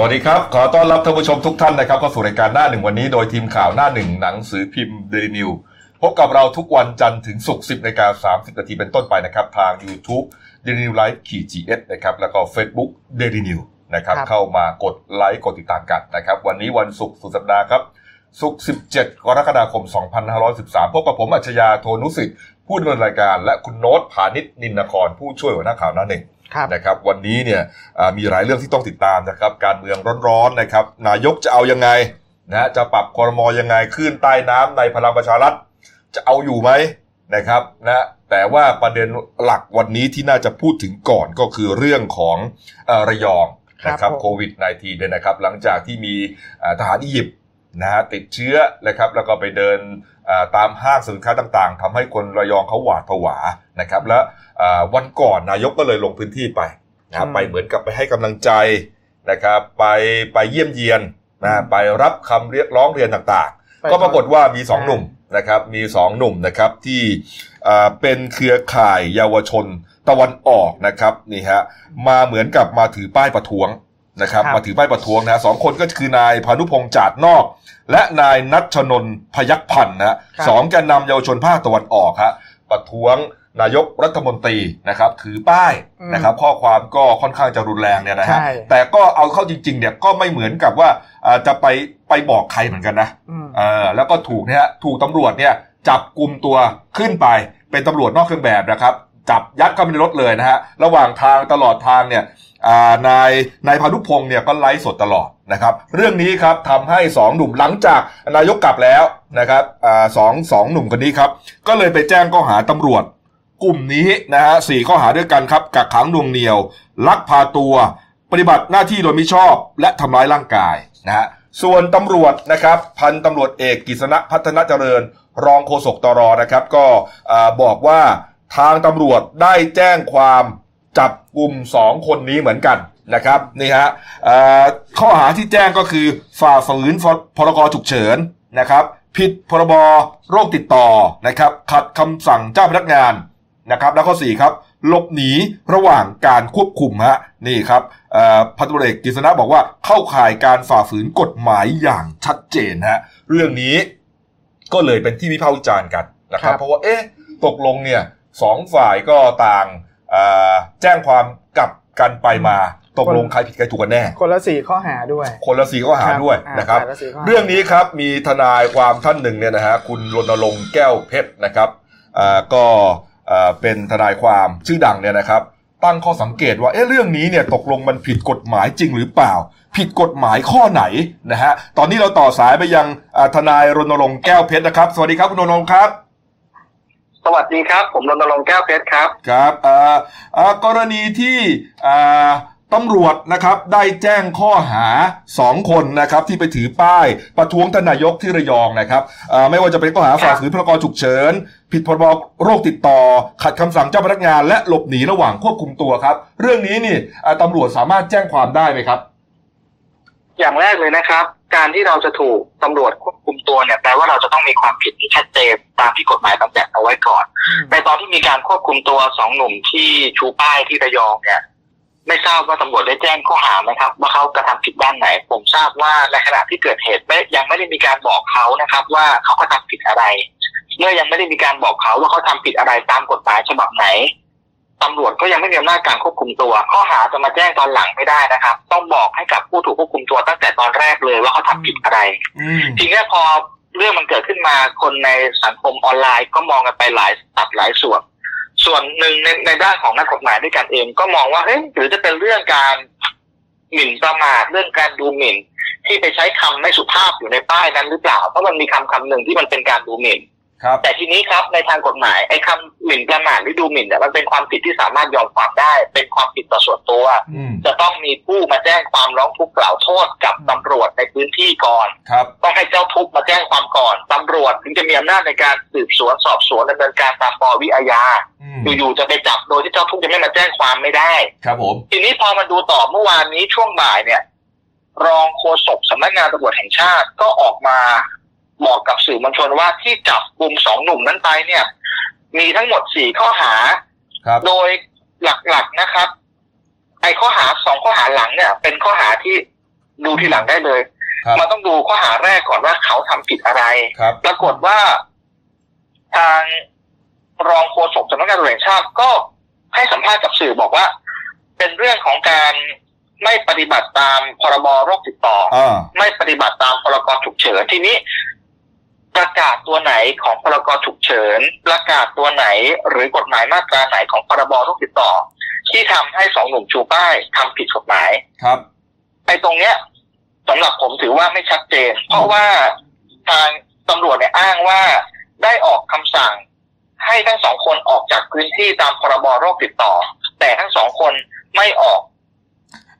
สวัสดีครับ ขอต้อนรับท่านผู้ชมทุกท่านนะครับเข้าสู่รายการหน้าหนึ่งวันนี้โดยทีมข่าวหน้าหนึ่งหนังสือพิมพ์เดลินิวพบกับเราทุกวันจันทร์ถึงศุกร์10นาฬิกา30นาทีเป็นต้นไปนะครับ ทาง YouTube d a i l y New Life ขีด GS นะครับ แล้วก็ Facebook Daily New นะครับครับ เข้ามากดไลค์กดติดตามกันนะครับ วันนี้วันศุกร์สุดสัปดาห์ครับศุกร์17 กรกฎาคม 2513 พบกับผมอัจฉริยะโทนุสิทธิ์ผู้ดำเนินรายการ และคุณโน้ตผานิชนินนครผู้ช่วยหัวหน้าข่าวหน้าหนึ่งครับ นะครับวันนี้เนี่ยอ่ามีหลายเรื่องที่ต้องติดตามนะครับการเมืองร้อนๆนะครับนายกจะเอายังไงนะจะปรับคอรมอยังไงขึ้นใต้น้ำในพลังประชารัฐจะเอาอยู่ไหมนะครับนะแต่ว่าประเด็นหลักวันนี้ที่น่าจะพูดถึงก่อนก็คือเรื่องของเออระยองนะครับครับผมโควิด -19 เนี่ยนะครับหลังจากที่มีอ่าทหารอียิปต์นะฮะติดเชื้อนะครับแล้วก็ไปเดินอ่า ตามห้างสินค้าต่างๆทำให้คนระยองเขาหวาดผวานะครับ และอ่าวันก่อนนายกก็เลยลงพื้นที่ไปนะครับอืมไปเหมือนกับไปให้กำลังใจนะครับไปไปเยี่ยมเยียนนะไปรับคำเรียกร้องเรียนต่างๆไปก็ปรากฏว่ามีสองใช่หนุ่มนะครับมีสองหนุ่มนะครับที่อ่าเป็นเครือข่ายเยาวชนตะวันออกนะครับนี่ฮะมาเหมือนกับมาถือป้ายประท้วง นะครับครับมาถือป้ายประท้วงนะสองคนก็คือนายพานุพงษ์จาดนอก และนายนัชนนท์พยัคฆ์พันธ์นะฮะครับสองแกนนำเยาวชนภาคตะวันออกฮะประท้วงนายกรัฐมนตรีนะครับถือป้ายอืมนะครับ ข้อความก็ค่อนข้างจะรุนแรงเนี่ยนะฮะใช่แต่ก็เอาเข้าจริงๆเนี่ยก็ไม่เหมือนกับว่าอ่าจะไปไปบอกใครเหมือนกันนะอืมเออแล้วก็ถูกเนี่ยฮะถูกตำรวจเนี่ยจับกลุ่มตัวขึ้นไปเป็นตำรวจนอกเครื่องแบบนะครับ จับยัดเข้าไปในรถเลยนะฮะระหว่างทางตลอดทางเนี่ยอ่า นายนายพานุพงศ์เนี่ยก็ไลฟ์สดตลอดนะครับ เรื่องนี้ครับทำให้สองหนุ่มหลังจากนายกกลับแล้วนะครับอสองสองหนุ่มคนนี้ครับก็เลยไปแจ้งข้อหาตำรวจ กลุ่มนี้นะฮะสี่ข้อหาด้วยกันครับกักขังหน่วงเหนียว ลักพาตัว ปฏิบัติหน้าที่โดยมิชอบ และทำร้ายร่างกายนะฮะส่วนตำรวจนะครับพันตำรวจเอกกิษณะพัฒนาเจริญ รองโฆษกตรนะครับ ก็อบอกว่าทางตำรวจได้แจ้งความ จับกลุ่มสองคนนี้เหมือนกันนะครับนี่ฮะข้อหาที่แจ้งก็คือฝ่าฝืนพรกฉุกเฉินนะครับ ผิดพรบโรคติดต่อนะครับ ขัดคำสั่งเจ้าพนักงานนะครับ แล้วก็สี่ครับหลบหนีระหว่างการควบคุมฮะนี่ครับพันตำรวเอกกฤษณะบอกว่าเข้าข่ายการฝ่าฝืนกฎหมายอย่างชัดเจนฮะเรื่องนี้ก็เลยเป็นที่วิพากษ์วิจารณ์กันนะครับรบเพราะว่าเอ๊ะตกลงเนี่ยสองฝ่ายก็ต่าง แจ้งความกลับกันไปมาตกลงใครผิดใครถูกกันแน่ คนละสี่ข้อหาด้วย คนละสี่ข้อหาด้วยอ่านะครับฝ่ายละสี่ข้หาเรื่องนี้ครับมีทนายความท่านหนึ่งเนี่ยนะฮะคุณรณรงค์แก้วเพชรนะครับอ่าก็อ่าเป็นทนายความชื่อดังเนี่ยนะครับ ตั้งข้อสังเกตว่าเอ๊ะเรื่องนี้เนี่ยตกลงมันผิดกฎหมายจริงหรือเปล่า ผิดกฎหมายข้อไหนนะฮะตอนนี้เราต่อสายไปยังอ่าทนายรณรงค์แก้วเพชรนะครับ สวัสดีครับคุณรณรงค์ครับส วัสดีครับ ผมรณรงค์แก้วเพชรครับ ครับอ่าอ่ากรณีที่อ่าตำรวจนะครับได้แจ้งข้อหาสองคนนะครับที่ไปถือป้ายประท้วงท่านนายกที่ระยองนะครับอ่าไม่ว่าจะเป็นข้อหาฝ่าฝืนพรกฉุกเฉิน ผิดพรบโรคติดต่อ ขัดคำสั่งเจ้าพนักงาน และหลบหนีระหว่างควบคุมตัวครับ เรื่องนี้นี่อ่าตำรวจสามารถแจ้งความได้ไหมครับ อย่างแรกเลยนะครับ การที่เราจะถูกตำรวจควบคุมตัวเนี่ยแปลว่าเราจะต้องมีความผิดที่ชัดเจนตามที่กฎหมายกำหนดเอาไว้ก่อนอืมในตอนที่มีการควบคุมตัวสองหนุ่มที่ชูป้ายที่ระยองเนี่ยไม่ทราบว่าตำรวจได้แจ้งข้อหาไหมครับ ว่าเขากระทำผิดด้านไหน ผมทราบว่าในขณะที่เกิดเหตุไม่ยังไม่ได้มีการบอกเขานะครับ ว่าเขากระทำผิดอะไร เมื่อยังไม่ได้มีการบอกเขาว่าเขาทำผิดอะไรตามกฎหมายฉบับไหน ตำรวจก็ยังไม่มีอำนาจการควบคุมตัว ข้อหาจะมาแจ้งตอนหลังไม่ได้นะครับ ต้องบอกให้กับผู้ถูกควบคุมตัวตั้งแต่ตอนแรกเลยว่าเขาทำผิดอะไรอืมทีนี้พอเรื่องมันเกิดขึ้นมาคนในสังคมออนไลน์ก็มองกันไปหลายตัดหลายส่วน ส่วนหนึ่งในในด้านของนักกฎหมายด้วยกันเอง ก็มองว่าเฮ้ยหรือจะเป็นเรื่องการหมิ่นประมาทเรื่องการดูหมิ่น ที่ไปใช้คำไม่สุภาพอยู่ในป้ายนั้นหรือเปล่า เพราะมันมีคำคำหนึ่งที่มันเป็นการดูหมิ่น ครับ แต่ทีนี้ครับในทางกฎหมายไอ้คำหมิ่นประมาทหรือดูหมิ่นเนี่ยมันเป็นความผิดที่สามารถยอมความได้ เป็นความผิดต่อส่วนตัว อืม จะต้องมีผู้มาแจ้งความร้องทุกข์กล่าวโทษกับตำรวจในพื้นที่ก่อน ครับ ต้องให้เจ้าทุกข์มาแจ้งความก่อนตำรวจถึงจะมีอำนาจในการสืบสวนสอบสวนดำเนินการตามปวิอาญาอืม อยู่ๆจะไปจับโดยที่เจ้าทุกข์จะไม่มาแจ้งความไม่ได้ ครับผม ทีนี้พอมาดูต่อเมื่อวานนี้ช่วงบ่ายเนี่ย รองโฆษกสำนักงานตำรวจแห่งชาติก็ออกมา บอกกับสื่อมวลชนว่าที่จับกลุ่มสองหนุ่มนั้นไปเนี่ย มีทั้งหมดสี่ข้อหาครับโดยหลักๆนะครับ ไอ้ข้อหาสองข้อหาหลังเนี่ย เป็นข้อหาที่ดูทีหลังได้เลยครับมันต้องดูข้อหาแรกก่อนว่าเขาทำผิดอะไรครับปรากฏว่าทางรองโฆษกสำนักงานตำรวจแห่งชาติก็ให้สัมภาษณ์กับสื่อบอกว่า เป็นเรื่องของการไม่ปฏิบัติตามพรบโรคติดต่ออ่าไม่ปฏิบัติตามพรกฉุกเฉินทีนี้ ประกาศตัวไหนของพรกฉุกเฉิน ประกาศตัวไหนหรือกฎหมายมาตราไหนของพรบโรคติดต่อ ที่ทำให้สองหนุ่มชูป้ายทำผิดกฎหมายครับไอ้ตรงเนี้ยสำหรับผมถือว่าไม่ชัดเจน เพราะว่าทางตำรวจเนี่ยอ้างว่าได้ออกคำสั่ง ให้ทั้งสองคนออกจากพื้นที่ตามพรบโรคติดต่อ แต่ทั้งสองคนไม่ออก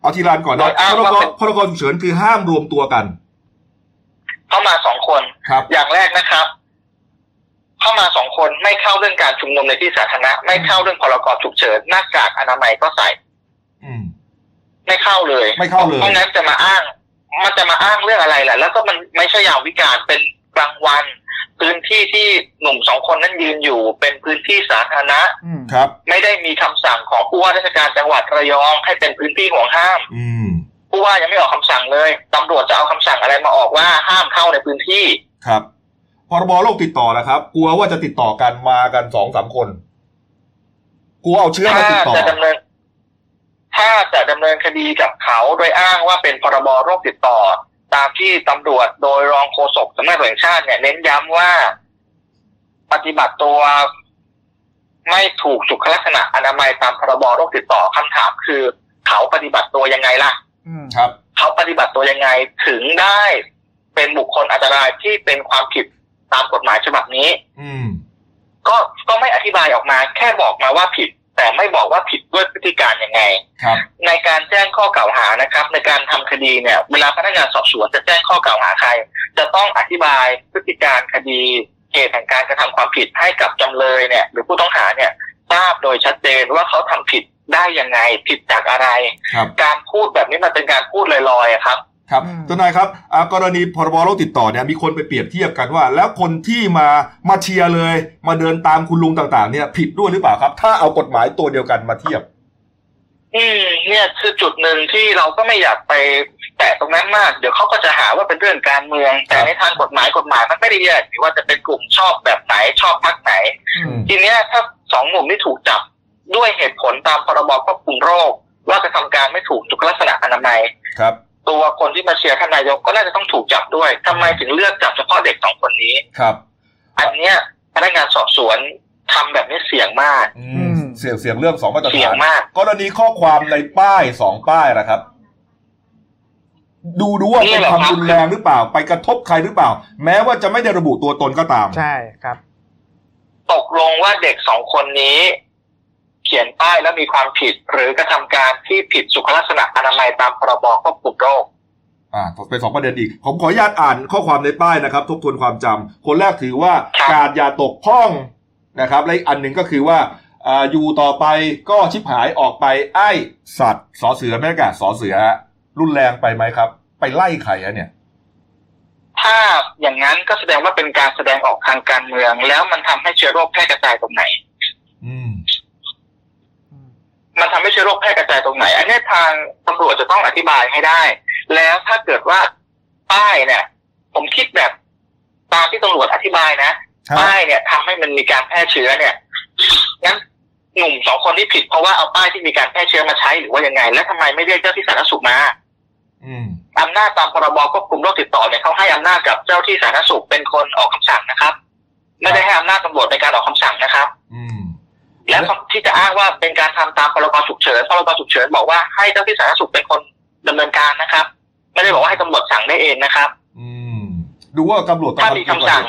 เอาทีละอันก่อนโดนะยอ้างพรว่ากเป็นพรกฉุกเฉินคือห้ามรวมตัวกัน เข้ามาสองคนครับ อย่างแรกนะครับ เข้ามาสองคนไม่เข้าเรื่องการชุมนุมในที่สาธารณะไม่เข้าเรื่องพรกฉุกเฉินหน้ากากอนามัยก็ใส่ อืม ไม่เข้าเลยไม่เข้าเลย เพราะงั้นจะมาอ้าง มันจะมาอ้างเรื่องอะไรล่ะแล้วก็มันไม่ใช่ยามวิการเป็นกลางวัน พื้นที่ที่หนุ่มสองคนนั้นยืนอยู่ เป็นพื้นที่สาธารณะ อืมครับ ไม่ได้มีคำสั่งของผู้ว่าราชการจังหวัดระยองให้เป็นพื้นที่ห่วงห้าม อืม ผู้ว่ายังไม่ออกคำสั่งเลยตำรวจจะเอาคำสั่งอะไรมาออกว่าห้ามเข้าในพื้นที่ครับพรบโรคติดต่อนะครับ กลัวว่าจะติดต่อกันมากันสองสามคน กลัวเอาเชื้อมาถ้าติดต่อจะดำเนิน ถ้าจะดำเนินคดีกับเขาโดยอ้างว่าเป็นพรบโรคติดต่อ ตามที่ตำรวจโดยรองโฆษกสำนักงานตำรวจแห่งชาติเนี่ยเน้นย้ำว่า ปฏิบัติตัวไม่ถูกสุขลักษณะอนามัยตามพรบโรคติดต่อคำถามคือ เขาปฏิบัติตัวยังไงล่ะอืม ครับเขาปฏิบัติตัวยังไงถึงได้เป็นบุคคลอันตรายที่เป็นความผิดตามกฎหมายฉบับนี้ อืมก็ก็ไม่อธิบายออกมาแค่บอกมาว่าผิด แต่ไม่บอกว่าผิดด้วยพฤติการยังไง ครับ ในการแจ้งข้อกล่าวหานะครับ ในการทำคดีเนี่ย เวลาพนักงานสอบสวนจะแจ้งข้อกล่าวหาใคร จะต้องอธิบายพฤติการคดีเหตุแห่งการกระทำความผิดให้กับจำเลยเนี่ย หรือผู้ต้องหาเนี่ยทราบโดยชัดเจนว่าเขาทำผิด ได้ยังไงผิดจากอะไรครับการพูดแบบนี้มันเป็นการพูดลอยๆอะครับครับอืมทนายครับอ่ากรณีพรบโรคติดต่อเนี่ยมีคนไปเปรียบเทียบกันว่า แล้วคนที่มามาเชียร์เลย มาเดินตามคุณลุงต่างๆ เนี่ย ผิดด้วยหรือเปล่าครับ ถ้าเอากฎหมายตัวเดียวกันมาเทียบอืมเนี่ยคือจุดหนึ่งที่เราก็ไม่อยากไปแตะตรงนั้นมาก เดี๋ยวเขาก็จะหาว่าเป็นเรื่องการเมือง แต่ครับในทางกฎหมายกฎหมายมันไม่ได้แยกว่าจะเป็นกลุ่มชอบแบบไหนชอบพักไหนอืมทีเนี้ยถ้าสองหนุ่มที่ถูกจับ ด้วยเหตุผลตามพรบควบคุมโรค ว่ากระทำการไม่ถูกสุขลักษณะอนามัยครับ ตัวคนที่มาเชียร์ท่านนายกก็น่าจะต้องถูกจับด้วยทำไมถึงเลือกจับเฉพาะเด็กสองคนนี้ครับ อันเนี้ยพนักงานสอบสวนทำแบบนี้เสี่ยงมากอือืมมเสียงเสียงเรื่องสองมาตรเสี่ยฐางนมากกรณีข้อความในป้ายสองป้ายนะครับ ดูดูว่านี่เป็นแหละความครับรุนแรงหรือเปล่า ไปกระทบใครหรือเปล่า แม้ว่าจะไม่ได้ระบุตัวตนก็ตาม ใช่ครับ ตกลงว่าเด็กสองคนนี้ เขียนป้ายแล้วมีความผิด หรือกระทำการที่ผิดสุขลักษณะอนามัยตามพรบควบคุมโรคอ่าเป็นสองประเด็นอีก ผมขออนุญาตอ่านข้อความในป้ายนะครับ ทบทวนความจำคนแรกถือว่าครับการอย่าตกพ้องนะครับ และอีกอันหนึ่งก็คือว่าอ่าอยู่ต่อไปก็ชิบหายออกไปไอ้สัตว์สอเสือแม่กาสอเสือ รุนแรงไปไหมครับ ไปไล่ใครอะเนี่ย ถ้าอย่างนั้นก็แสดงว่าเป็นการแสดงออกทางการเมือง แล้วมันทำให้เชื้อโรคแพร่กระจายตรงไหน อืม มันทำให้เชื้อโรคแพร่กระจายตรงไหน อันนี้ทางตำรวจจะต้องอธิบายให้ได้ แล้วถ้าเกิดว่าป้ายเนี่ย ผมคิดแบบตามที่ตำรวจอธิบายนะครับป้ายเนี่ยทำให้มันมีการแพร่เชื้อเนี่ยงั้นหนุ่มสองคนที่ผิดเพราะว่าเอาป้ายที่มีการแพร่เชื้อมาใช้หรือว่ายังไง แล้วทำไมไม่เรียกเจ้าที่สาธารณสุขมาอืมอำนาจตามพรบควบคุมโรคติดต่อเนี่ยเขาให้อำนาจกับเจ้าที่สาธารณสุขเป็นคนออกคำสั่งนะครับ ไม่ได้ให้อำนาจตำรวจในการออกคำสั่งนะครับ อืม และที่จะอ้างว่าเป็นการทำตามพรกฉุกเฉินพรกฉุกเฉินบอกว่าให้เจ้าที่สาธารณสุขเป็นคนดำเนินการนะครับ ไม่ได้บอกว่าให้ตำรวจสั่งได้เองนะครับ อืม ดูว่าตำรวจต้องถ้ามีคำสั่ง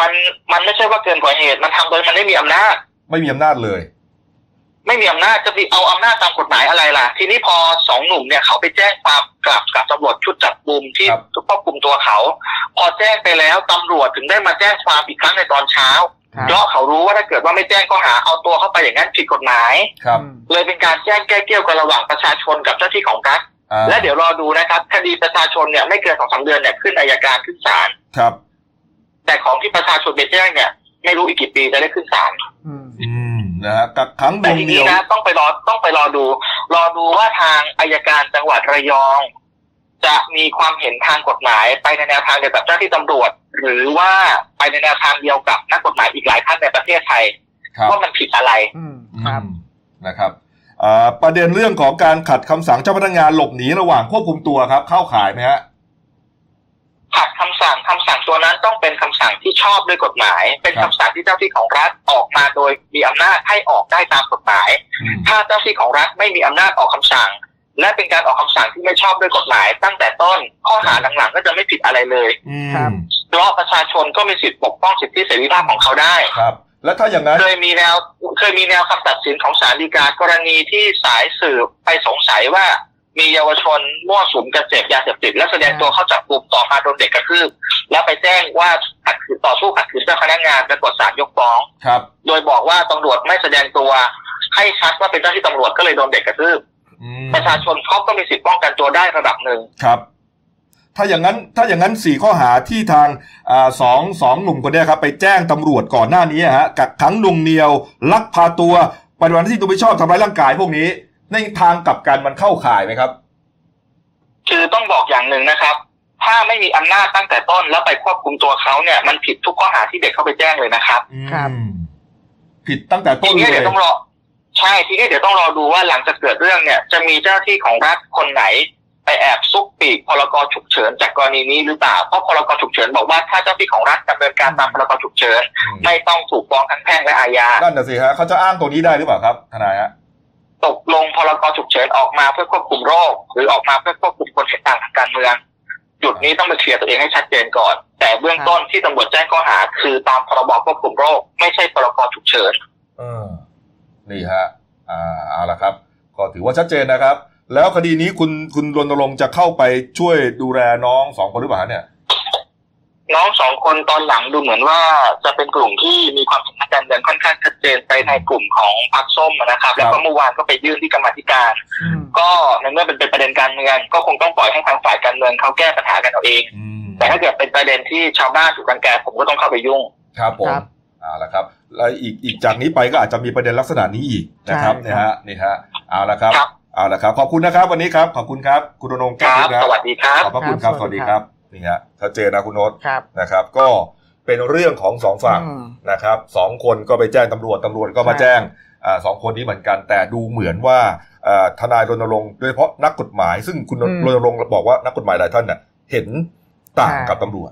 มันมันไม่ใช่ว่าเกินกว่าเหตุ มันทำโดยมันไม่มีอำนาจ ไม่มีอำนาจเลย ไม่มีอำนาจจะไปเอาอำนาจตามกฎหมายอะไรล่ะ ทีนี้พอสองหนุ่มเนี่ยเขาไปแจ้งความกลับกับตำรวจชุดจับกลุ่มที่ครับควบคุมตัวเขา พอแจ้งไปแล้วตำรวจถึงได้มาแจ้งความอีกครั้งในตอนเช้าครับ เพราะเขารู้ว่าถ้าเกิดว่าไม่แจ้งข้อหาเอาตัวเข้าไปอย่างนั้นผิดกฎหมาย ครับอืมเลยเป็นการแจ้งแก้เกี่ยวกันระหว่างประชาชนกับเจ้าที่ของรัฐอ่าและเดี๋ยวรอดูนะครับ คดีประชาชนเนี่ยไม่เกินสองสามเดือนเนี่ยขึ้นอายการขึ้นศาลครับ แต่ของที่ประชาชนไปแจ้งเนี่ย ไม่รู้อีกกี่ปีจะได้ขึ้นศาลอืมอืมนะฮะกักขังหแต่น่วงทีเหนีนี้ยวนะต้องไปรอต้องไปรอดู รอดูว่าทางอายการจังหวัดระยอง จะมีความเห็นทางกฎหมายไปในแนวทางเดียวกับเจ้าที่ตำรวจ หรือว่าไปในแนวทางเดียวกับนักกฎหมายอีกหลายท่านในประเทศไทยครับว่ามันผิดอะไรอืมครับอืมนะครับอ่าประเด็นเรื่องของการขัดคำสั่งเจ้าพนักงานหลบหนีระหว่างควบคุมตัวครับ เข้าข่ายไหมฮะขัดคำสั่งคำสั่งตัวนั้นต้องเป็นคำสั่งที่ชอบด้วยกฎหมาย เป็นครัคำบสั่งที่เจ้าที่ของรัฐออกมาโดยมีอำนาจให้ออกได้ตามกฎหมายอืมถ้าเจ้าที่ของรัฐไม่มีอำนาจออกคำสั่ง และเป็นการออกคำสั่งที่ไม่ชอบด้วยกฎหมาย ตั้งแต่ต้นข้อหาหลังๆก็จะไม่ผิดอะไรเลยอืมครับเพราะประชาชนก็มีสิทธิปกป้องสิทธิเสรีภาพของเขาได้ครับ แล้วถ้าอย่างนั้นเคยมีแนวเคยมีแนวคำตัดสินของศาลฎีกากรณีที่สายสืบไปสงสัยว่ามีเยาวชนมั่วสุมกระเสพยาเสพติด และแสดงตัวเข้าจับกลุ่มต่อมาโดนเด็กกระทืบแล้วไปแจ้งว่าขัดขืนต่อสู้ขัดขืนเจ้าพนักงานปรากฏศาลยกฟ้องครับ โดยบอกว่าตำรวจไม่แสดงตัวให้ชัดว่าเป็นเจ้าที่ตำรวจก็เลยโดนเด็กกระทืบอืม ประชาชนเขาก็มีสิทธิ์ป้องกันตัวได้ระดับหนึ่งครับ ถ้าอย่างนั้นถ้าอย่างนั้นสี่ข้อหาที่ทางอ่าสองสองหนุ่มคนเนี้ยครับ ไปแจ้งตำรวจก่อนหน้านี้ฮะกักขังหนุ่งเหนียว ลักพาตัวปฏิบัติหน้าที่โดยไม่ชอบทำร้ายร่างกายพวกนี้ ในทางกลับกันมันเข้าข่ายไหมครับ คือต้องบอกอย่างหนึ่งนะครับ ถ้าไม่มีอำนาจตั้งแต่ต้นแล้วไปควบคุมตัวเขาเนี่ย มันผิดทุกข้อหาที่เด็กเข้าไปแจ้งเลยนะครับ ครับอืมผิดตั้งแต่ทีต้นนี้เลเดี๋ยยวต้องรอ ใช่ทีนี้เดี๋ยวต้องรอดูว่าหลังจากเกิดเรื่องเนี่ย จะมีเจ้าหน้าที่ของรัฐคนไหน ไปแอบซุกปีกพรกฉุกเฉินจากกรณีนี้หรือเปล่าเพราะพรกฉุกเฉินบอกว่าถ้าเจ้าหน้าที่ของรัฐดำเนินการตามพรกฉุกเฉินอืมไม่ต้องถูกฟ้องทั้งแพ่งและอาญานั่นน่ะสิฮะเขาจะอ้างตัวนี้ได้หรือเปล่าครับทนายฮะตกลงพรกฉุกเฉินออกมาเพื่อควบคุมโรค หรือออกมาเพื่อควบคุมคนเห็นต่างทางการเมือง จุดนี้ต้องไปเคลียร์ตัวเองให้ชัดเจนก่อน แต่เบื้องต้นที่ตำรวจแจ้งข้อหา คือตามพรบควบคุมโรค ไม่ใช่พรกฉุกเฉินเออ นี่ฮะอ่าเอาละครับ ก็ถือว่าชัดเจนนะครับ แล้วคดีนี้คุณคุณรณรงค์จะเข้าไปช่วยดูแลน้องสองคนหรือเปล่าฮะเนี่ย น้องสองคนตอนหลังดูเหมือนว่าจะเป็นกลุ่มที่มีความสัมพันธ์การเมืองค่อนข้างชัดเจนไปในกลุ่มของพรรคส้มนะครับ แล้วก็เมื่อวานก็ไปยื่นที่กรรมาธิการอืมก็ในเมื่อเป็นประเด็นการเมืองก็คงต้องปล่อยให้ทางฝ่ายการเมืองเขาแก้ปัญหากันเอาเองอืมแต่ถ้าเกิดเป็นประเด็นที่ชาวบ้านถูกรังแกผมก็ต้องเข้าไปยุ่งครับผมครับเอาละครับ แล้วอีกอีกจากนี้ไปก็อาจจะมีประเด็นลักษณะนี้อีกนะครับใช่เนี่ยฮะนี่ฮะเอาละครับครับเอาละครับ ขอบคุณนะครับ วันนี้ครับ ขอบคุณครับ คุณรณรงค์คแก้วรับเพชรครับสวัสดีครับขอบพระคุณครับครับสวัสดีสวัสดีคครัรับบนี่ฮะชัดเจนนะคุณโน้ตครับนะครับ ก็เป็นเรื่องของสองฝั่งอืมนะครับสองคนก็ไปแจ้งตำรวจตำรวจก็มาใช่แจ้งอ่าสองคนนี้เหมือนกัน แต่ดูเหมือนว่าอ่าทนายรณรงค์โดยเฉพาะนักกฎหมาย ซึ่งคุณอืมรณรงค์บอกว่านักกฎหมายหลายท่านน่ะเห็นต่างใช่กับตำรวจ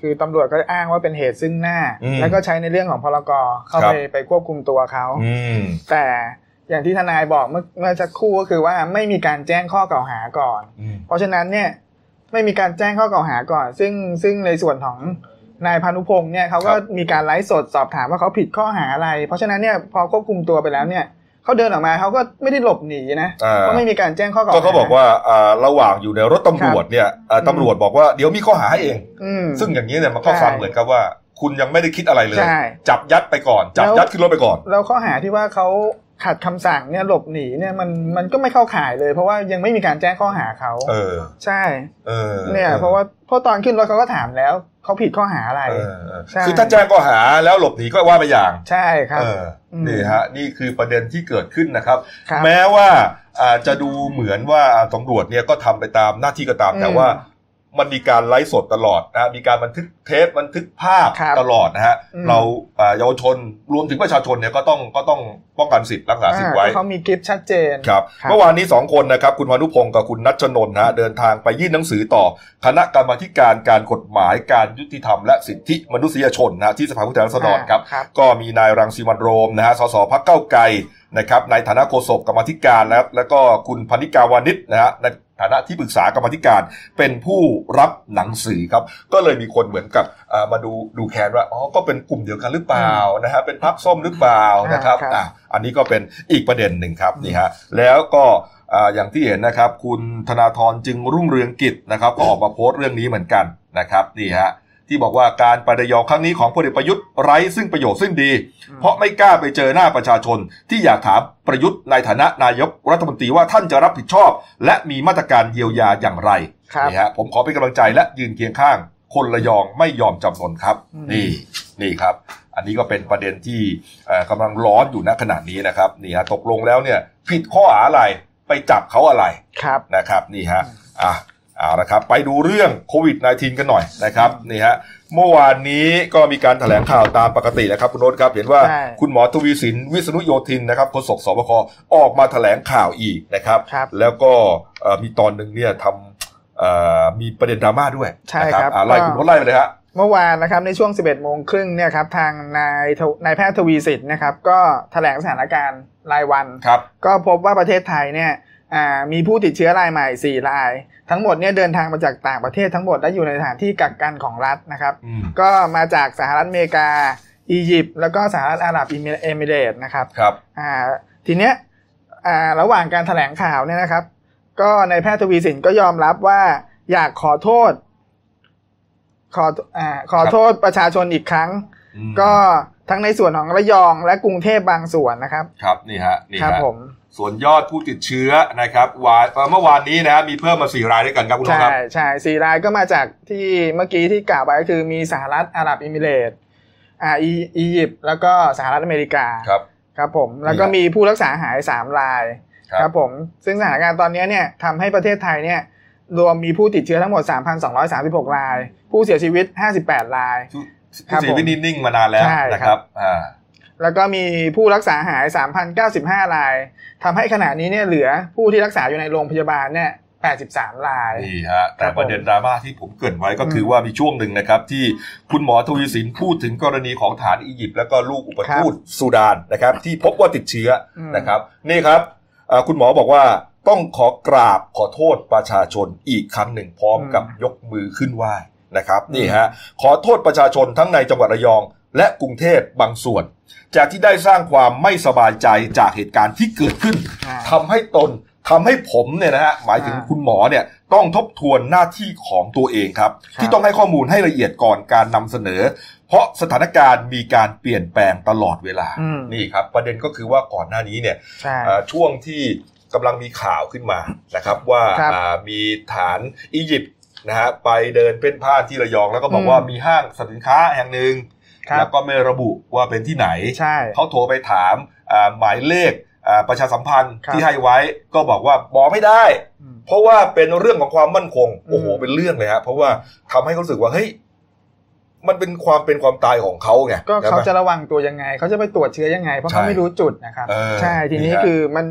คือตำรวจก็อ้างว่าเป็นเหตุซึ่งหน้าอืมแล้วก็ใช้ในเรื่องของพรกเข้าครับไปไปควบคุมตัวเขาอืมแต่อย่างที่ทนายบอกเมื่อเมื่อสักครู่ก็คือว่าไม่มีการแจ้งข้อกล่าวหาก่อนอืมเพราะฉะนั้นเนี่ยไม่มีการแจ้งข้อกล่าวหาก่อน ซึ่งซึ่งในส่วนของนายพานุพงศ์เนี่ยเขาก็มีการไลฟ์สดสอบถามว่าเขาผิดข้อหาอะไร เพราะฉะนั้นเนี่ยพอควบคุมตัวไปแล้วเนี่ย เขาเดินออกมาเขาก็ไม่ได้หลบหนีนะอ่าก็ไม่มีการแจ้งข้อกล่าวก็หาเขาบอกว่าอ่าระหว่างอยู่ในรถตำรวจเนี่ยอ่าอืมตำรวจบอกว่าเดี๋ยวมีข้อหาให้เองอืมซึ่งอย่างนี้เนี่ยมันก็ใช่ฟังเหมือนกับว่า คุณยังไม่ได้คิดอะไรเลยใช่จับยัดไปก่อน จับแล้วยัดขึ้นรถไปก่อน แล้วข้อหาที่ว่าเขาขัดคำสั่งเนี่ยหลบหนีเนี่ยมันมันก็ไม่เข้าข่ายเลย เพราะว่ายังไม่มีการแจ้งข้อหาเขาเออ ใช่ เออ เนี่ย เพราะว่าเพราะตอนขึ้นรถเขาก็ถามแล้ว เขาผิดข้อหาอะไรเออเออใช่คือถ้าแจ้งข้อหาแล้วหลบหนีก็ว่าไปอย่าง ใช่ครับเอออมนี่ฮะนี่คือประเด็นที่เกิดขึ้นนะครับครับแม้ว่าอาจจะดูเหมือนว่าตำรวจเนี่ยก็ทำไปตามหน้าที่ก็ตามอืมแต่ว่า มันมีการไลฟ์สดตลอดนะฮะมีการบันทึกเทปบันทึกภาพครับตลอดนะฮะอืมเราอ่าเยาวชนรวมถึงประชาชนเนี่ยก็ต้องก็ต้องป้องกันสิทธิ์รักษาสิทธิ์ไว้อ่าเขามีคลิปชัดเจนครับครับเมื่อวานนี้สองคนนะครับ คุณพานุพงศ์กับคุณนัชชนนท์นะฮะเดินทางไปยื่นหนังสือต่อ คณะกรรมาธิการการกฎหมายการยุติธรรมและสิทธิมนุษยชนนะฮะที่สภาผู้แทนราษฎรครับครับก็มีนายรังสีมันต์โรมนะฮะสสพักเก้าวไกลนะครับในฐานะโฆษกกรรมาธิการนะครับแล้วก็คุณพนิกาวานิชนะฮะใน ฐานะที่ปรึกษากรรมาธิการเป็นผู้รับหนังสือครับ ก็เลยมีคนเหมือนกับอ่ามาดูดูแคนว่าอ๋อก็เป็นกลุ่มเดียวกันหรือเปล่านะฮะเป็นพักส้มหรือเปล่านะครับครับอะอันนี้ก็เป็นอีกประเด็นหนึ่งครับนี่ฮะแล้วก็อ่าอย่างที่เห็นนะครับ คุณธนาธรจึงรุ่งเรืองกิจนะครับ ก็ออกมาโพสต์เรื่องนี้เหมือนกันนะครับนี่ฮะ ที่บอกว่าการไประยองครั้งนี้ของพลเอกประยุทธ์ไร้ซึ่งประโยชน์ซึ่งดี เพราะไม่กล้าไปเจอหน้าประชาชน ที่อยากถามประยุทธ์ในฐานะนายกรัฐมนตรีว่าท่านจะรับผิดชอบ และมีมาตรการเยียวยาอย่างไรครับนี่ฮะผมขอเป็นกำลังใจและยืนเคียงข้าง คนระยองไม่ยอมจำนนครับอืมนี่นี่ครับ อันนี้ก็เป็นประเด็นที่เอ่อกำลังร้อนอยู่ณขณะนี้นะครับนี่ฮะตกลงแล้วเนี่ยผิดข้อหาอะไรไปจับเขาอะไรครับนะครับนี่ฮะอะ เอาละครับไปดูเรื่องโควิด -19 กันหน่อยนะครับนี่ฮะเมื่อวานนี้ก็มีการแถลงข่าวตามปกติแล้วครับคุณโน้ตครับ เห็นว่าใช่คุณหมอทวีสินวิษณุโยธินนะครับโฆษกสบคออกมาแถลงข่าวอีกนะครับครับแล้วก็เอ่อมีตอนหนึ่งเนี่ยทำเอ่อมีประเด็นดราม่าด้วยใช่นะครับอ่าไล่ก็คุณโน้ตไล่ไปเลยฮะเมื่อวานนะครับในช่วง 11 โมงครึ่งเนี่ยครับทางนายทวนายแพทย์ทวีสินนะครับก็แถลงสถานการณ์รายวันครับก็พบว่าประเทศไทยเนี่ยอ่ามีผู้ติดเชื้อรายใหม่ 4 ราย ทั้งหมดเนี่ยเดินทางมาจากต่างประเทศทั้งหมดและอยู่ในสถานที่กักกันของรัฐนะครับอืมก็มาจากสหรัฐอเมริกา อียิปต์แล้วก็สหรัฐอาหรับเอมิเรตส์นะครับครับอ่าทีเนี้ยอ่าระหว่างการแถลงข่าวเนี่ยนะครับ ก็ในายแพทย์ทวีสินก็ยอมรับว่าอยากขอโทษ ขออ่าขอโทษประชาชนอีกครั้งอืมก็ทั้งในส่วนของระยองและกรุงเทพบางส่วนนะครับ ครับนี่ฮะนี่ครับฮะผม ส่วนยอดผู้ติดเชื้อนะครับวานเอ่อเมื่อวานนี้นะฮะมีเพิ่มมาสี่รายด้วยกันครับคุณโน้ตใช่ครับใช่สี่รายก็มาจากที่เมื่อกี้ที่กล่าวไปก็คือมีสหรัฐอาหรับเอมิเรตส์อ่าอีอียิปต์แล้วก็สหรัฐอเมริกาครับครับผมแล้วก็นี่ครับมีผู้รักษาหายสามรายครับครับผมซึ่งสถานการณ์ตอนนี้เนี่ยทำให้ประเทศไทยเนี่ยรวมมีผู้ติดเชื้อทั้งหมด 3,236 ราย ผู้เสียชีวิต 58 รายผู้ครับผู้เสียชีวิตนิ่งๆมานานแล้วใช่นะคครัรับบอ่า แล้วก็มีผู้รักษาหาย 3,095 รายทำให้ขณะนี้เนี่ยเหลือผู้ที่รักษาอยู่ในโรงพยาบาลเนี่ย83 รายนี่ฮะแต่ครับผมประเด็นดราม่าที่ผมเกรินไว้ก็คือมว่ามีช่วงหนึ่งนะครับ ที่คุณหมอทวีสินพูดถึงกรณีของฐานอียิปต์แล้วก็ลูกอุปทูตซูดานนะครับ ที่พบว่าติดเชื้ออมนะครับ นี่ครับเอ่อคุณหมอบอกว่าต้องขอกราบขอโทษประชาชนอีกครั้งหนึ่งพร้อมกับยกมือขึ้นไหว้นะครับนี่ฮะขอโทษประชาชนทั้งในจังหวัดระยอง และกรุงเทพบางส่วน จากที่ได้สร้างความไม่สบายใจจากเหตุการณ์ที่เกิดขึ้นอ่าทำให้ตนทำให้ผมเนี่ยนะฮะหมายถึงอ่าคุณหมอเนี่ยต้องทบทวนหน้าที่ของตัวเองครับครับที่ต้องให้ข้อมูลให้ละเอียดก่อนการนำเสนอ เพราะสถานการณ์มีการเปลี่ยนแปลงตลอดเวลาอืมนี่ครับ ประเด็นก็คือว่าก่อนหน้านี้เนี่ยใช่เอ่อช่วงที่กำลังมีข่าวขึ้นมานะครับว่าครับอ่ามีฐานอียิปต์นะฮะไปเดินเพ่นพ่านที่ระยองแล้วก็บอกอืมว่ามีห้างสินค้าแห่งหนึ่งครับ แล้วก็ไม่ระบุว่าเป็นที่ไหนใช่เขาโทรไปถามอ่าหมายเลขอ่าประชาสัมพันธ์ครับที่ให้ไว้ก็บอกว่าบอกไม่ได้อืมเพราะว่าเป็นเรื่องของความมั่นคงอืมโอ้โหเป็นเรื่องเลยฮะเพราะว่าทำให้เขารู้สึกว่าเฮ้ยมันเป็นความเป็นความตายของเขาไงก็ใช่เขาไหมจะระวังตัวยังไง เขาจะไปตรวจเชื้อยังไง เพราะใช่เขาไม่รู้จุดนะครับเออใช่ทีนี้นี่ฮะคือมัน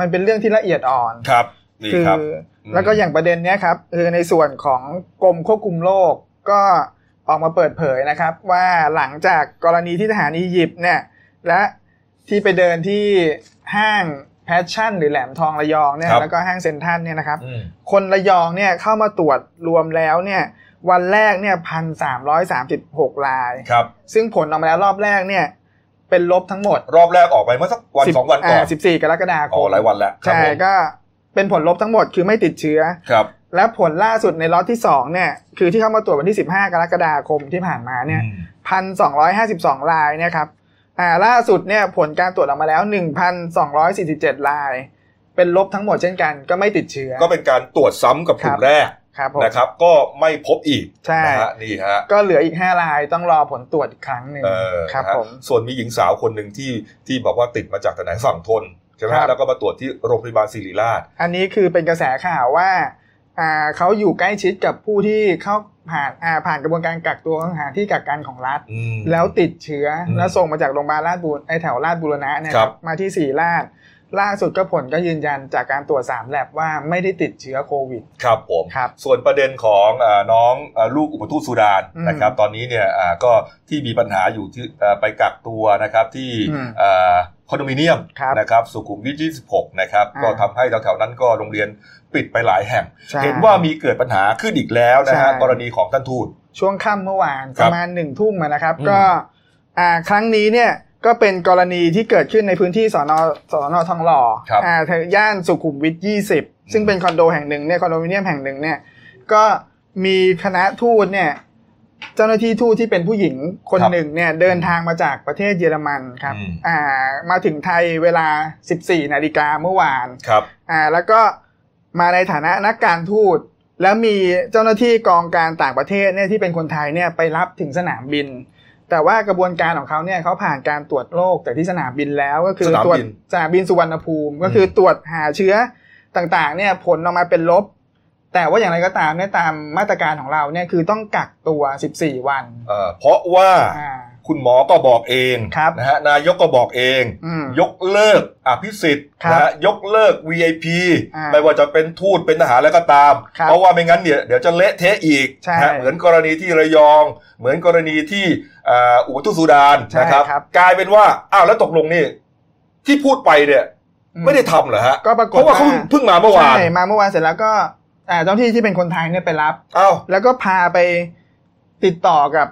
มันเป็นเรื่องที่ละเอียดอ่อนครับนี่คืครับแล้วก็อย่างประเด็นเนี้ยครับคือในส่วนของกรมควบคุมโรคก็ ออกมาเปิดเผยนะครับ ว่าหลังจากกรณีที่ทหารอียิปต์เนี่ยและที่ไปเดินที่ห้างแพชชั่น หรือแหลมทองระยองเนี่ยครับแล้วก็ห้างเซ็นทรัลเนี่ยนะครับอืมคนระยองเนี่ยเข้ามาตรวจรวมแล้วเนี่ยวันแรกเนี่ยพันสามร้อยสามสิบหกรายครับซึ่งผลออกมาแล้วรอบแรกเนี่ยเป็นลบทั้งหมด รอบแรกออกไปเมื่อสักวันสองวันก่อนสิบสี่กรกฎาคอ๋อมหลายวันแล้วครับใช่ผมก็เป็นผลลบทั้งหมดคือไม่ติดเชื้อครับ และผลล่าสุดในล็อตที่สองเนี่ยคือที่เข้ามาตรวจวันที่ 15 กรกฎาคมที่ผ่านมาเนี่ยอืมพันสองร้อยห้าสิบสองรายเนี่ยครับอ่าล่าสุดเนี่ยผลการตรวจออกมาแล้วหนึ่งพันสองร้อยสี่สิบเจ็ดราย เป็นลบทั้งหมดเช่นกัน ก็ไม่ติดเชื้อ ก็เป็นการตรวจซ้ำกับกลุ่ครัมบแรกครับผมนะครับ ก็ไม่พบอีกใช่นะฮะนี่ฮะก็เหลืออีกห้ารายต้องรอผลตรวจอีกครั้งหนึ่งเออครับนะฮะผมส่วนมีหญิงสาวคนหนึ่งที่ที่บอกว่าติดมาจากทางไหนฝั่งทนใช่ไหมครัฮะบแล้วก็มาตรวจที่โรงพยาบาลศิริราช อันนี้คือเป็นกระแสข่าวว่าอ่า เขาอยู่ใกล้ชิดกับผู้ที่เข้าผ่านอ่าผ่านกระบวนการกักตัวของสถานที่กักกันของรัฐอืมแล้วติดเชื้ออมแล้วส่งมาจากโรงพยาบาลราชบุรไอแถวราชบุรณะเนี่ยครับมาที่ศรีราชล่าสุดก็ผลก็ยืนยันจากการตรวจสามแลบว่าไม่ได้ติดเชื้อโควิด ครับผมครับส่วนประเด็นของเออน้องเอ่อลูกอุปทูตสุดานอืมนะครับ ตอนนี้เนี่ยอ่าก็ที่มีปัญหาอยู่ที่เอ่อไปกักตัวนะครับที่อืมเอ่อ คอนโดมิเนียมครับนะครับสุขุมวิท 26 นะครับอ่าก็ทำให้แถวๆนั้นก็โรงเรียนปิดไปหลายแห่งใช่เห็นว่ามีเกิดปัญหาขึ้นอีกแล้วนะฮะใช่กรณีของท่านทูตช่วงค่ำเมื่อวานคปรับระมาณหนึ่งทุ่มอะนะครับอืมก็อ่าครั้งนี้เนี่ยก็เป็นกรณีที่เกิดขึ้นในพื้นที่สอนอสอนอทองหล่อครับอ่าแถวย่านสุขุมวิท 20 ซึ่งเป็นคอนโดแห่งหนึ่งเนี่ยคอนโดมิเนียมแห่งหนึ่งเนี่ยก็มีคณะทูตเนี่ย เจ้าหน้าที่ทูตที่เป็นผู้หญิงคนครับหนึ่งเนี่ยเดินทางมาจากประเทศเยอรมันครับอืมอ่ามาถึงไทยเวลา 14นาฬิกาเมื่อวานครับอ่าแล้วก็มาในฐานะนักการทูตแล้วมีเจ้าหน้าที่กองการต่างประเทศเนี่ยที่เป็นคนไทยเนี่ยไปรับถึงสนามบิน แต่ว่ากระบวนการของเขาเนี่ยเขาผ่านการตรวจโรคจากที่สนามบินแล้วก็คือสนามตรวจบินสนามบินสุวรรณภูมิ ก็คือตรวจหาเชื้อต่างๆเนี่ยผลออกมาเป็นลบ แต่ว่าอย่างไรก็ตามเนี่ยตามมาตรการของเราเนี่ยคือต้องกักตัว 14 วันเอ่อเพราะว่าอ่าคุณหมอก็บอกเองครับนะฮะนายกก็บอกเองอืมยกเลิกอภิสิทธิ์ครับนะฮะยกเลิก VIP อ่าไม่ว่าจะเป็นทูตเป็นทหารแล้วก็ตามครับเพราะว่าไม่งั้นเนี่ยเดี๋ยวจะเละเทะอีกใช่นะฮะเหมือนกรณีที่ระยอง เหมือนกรณีที่อ่าอุตุสุดานใช่นะครับครับ กลายเป็นว่าอ้าวแล้วตกลงนี่ที่พูดไปเนี่ยอืไม่ได้ทำเหรอฮะก็ปรากฏเพราะว่าเขาว่าเพิ่งมาเมื่อวานใช่มาเมื่อวานเสร็จแล้วก็ อ่าเจ้าหน้าที่ที่เป็นคนไทยเนี่ยไปรับอ้าวแล้วก็พาไปติดต่อกับ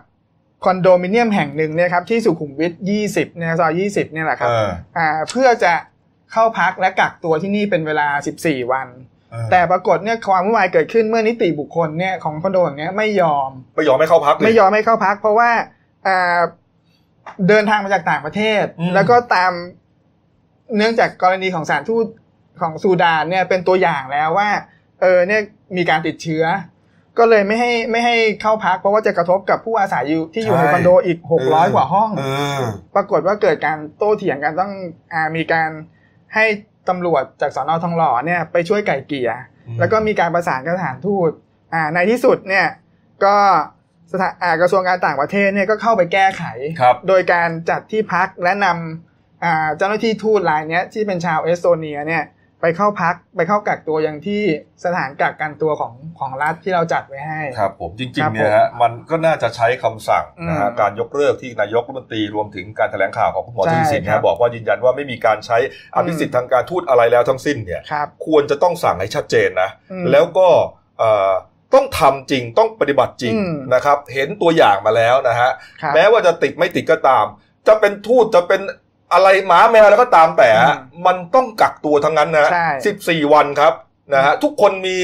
คอนโดมิเนียมแห่งหนึ่งเนี่ยครับที่สุขุมวิท 20เนี่ยซอย 20 เนี่ยแหละครับ เออ อ่าเพื่อจะเข้าพักและกักตัวที่นี่เป็นเวลา 14 วัน เออแต่ปรากฏเนี่ยความวุ่นวายเกิดขึ้นเมื่อนิติบุคคลเนี่ยของคอนโดอย่างเนี้ยไม่ยอม ไม่ยอมให้เข้าพักเลยไม่ยอมให้เข้าพัก เพราะว่าอ่าเดินทางมาจากต่างประเทศ อืม แล้วก็ตามเนื่องจากกรณีของสารทูตของซูดานเนี่ยเป็นตัวอย่างแล้วว่า เออเนี่ยมีการติดเชื้อ ก็เลยไม่ให้ไม่ให้เข้าพักเพราะว่าจะกระทบกับผู้อาศัยอยู่ที่อยู่ในคอนโดอีก600กว่าห้องเออปรากฏว่าเกิดการโต้เถียงกันต้องอามีการให้ตำรวจจากสอนอทองหล่อเนี่ยไปช่วยไก่เกลี่ยอืมแล้วก็มีการประสานกับสถานทูตอ่าในที่สุดเนี่ยก็สถานอ่ากระทรวงการต่างประเทศเนี่ยก็เข้าไปแก้ไขครับโดยการจัดที่พักและนำอ่าเจ้าหน้าที่ทูตรายเนี้ยที่เป็นชาวเอสโตเนียเนี่ย ไปเข้าพักไปเข้ากักตัวอย่างที่สถานกักกันตัวของของรัฐที่เราจัดไว้ให้ครับผมจริครังบๆเนี่ยฮะมันก็น่าจะใช้คำสั่งนะฮะอืมการยกเลิกที่นายกรัฐมนตรีรวมถึงการแถลงข่าวของคุณหมอใช่ทวีสินครันะบบอกว่ายืนยันว่าไม่มีการใช้อภิสิทธิ์ทางการทูตอะไรแล้วทั้งสิ้นเนี่ยครับควรจะต้องสั่งให้ชัดเจนนะอืมแล้วก็เอ่อต้องทำจริงต้องปฏิบัติจริงอืมนะครับ เห็นตัวอย่างมาแล้วนะฮะครับแม้ว่าจะติดไม่ติดก็ตาม จะเป็นทูตจะเป็น อะไรหมาแมวแล้วก็ตามแต่ฮะอืมมันต้องกักตัวทั้งนั้นนะใช่สิบสี่วันครับนะฮะทุกคนมี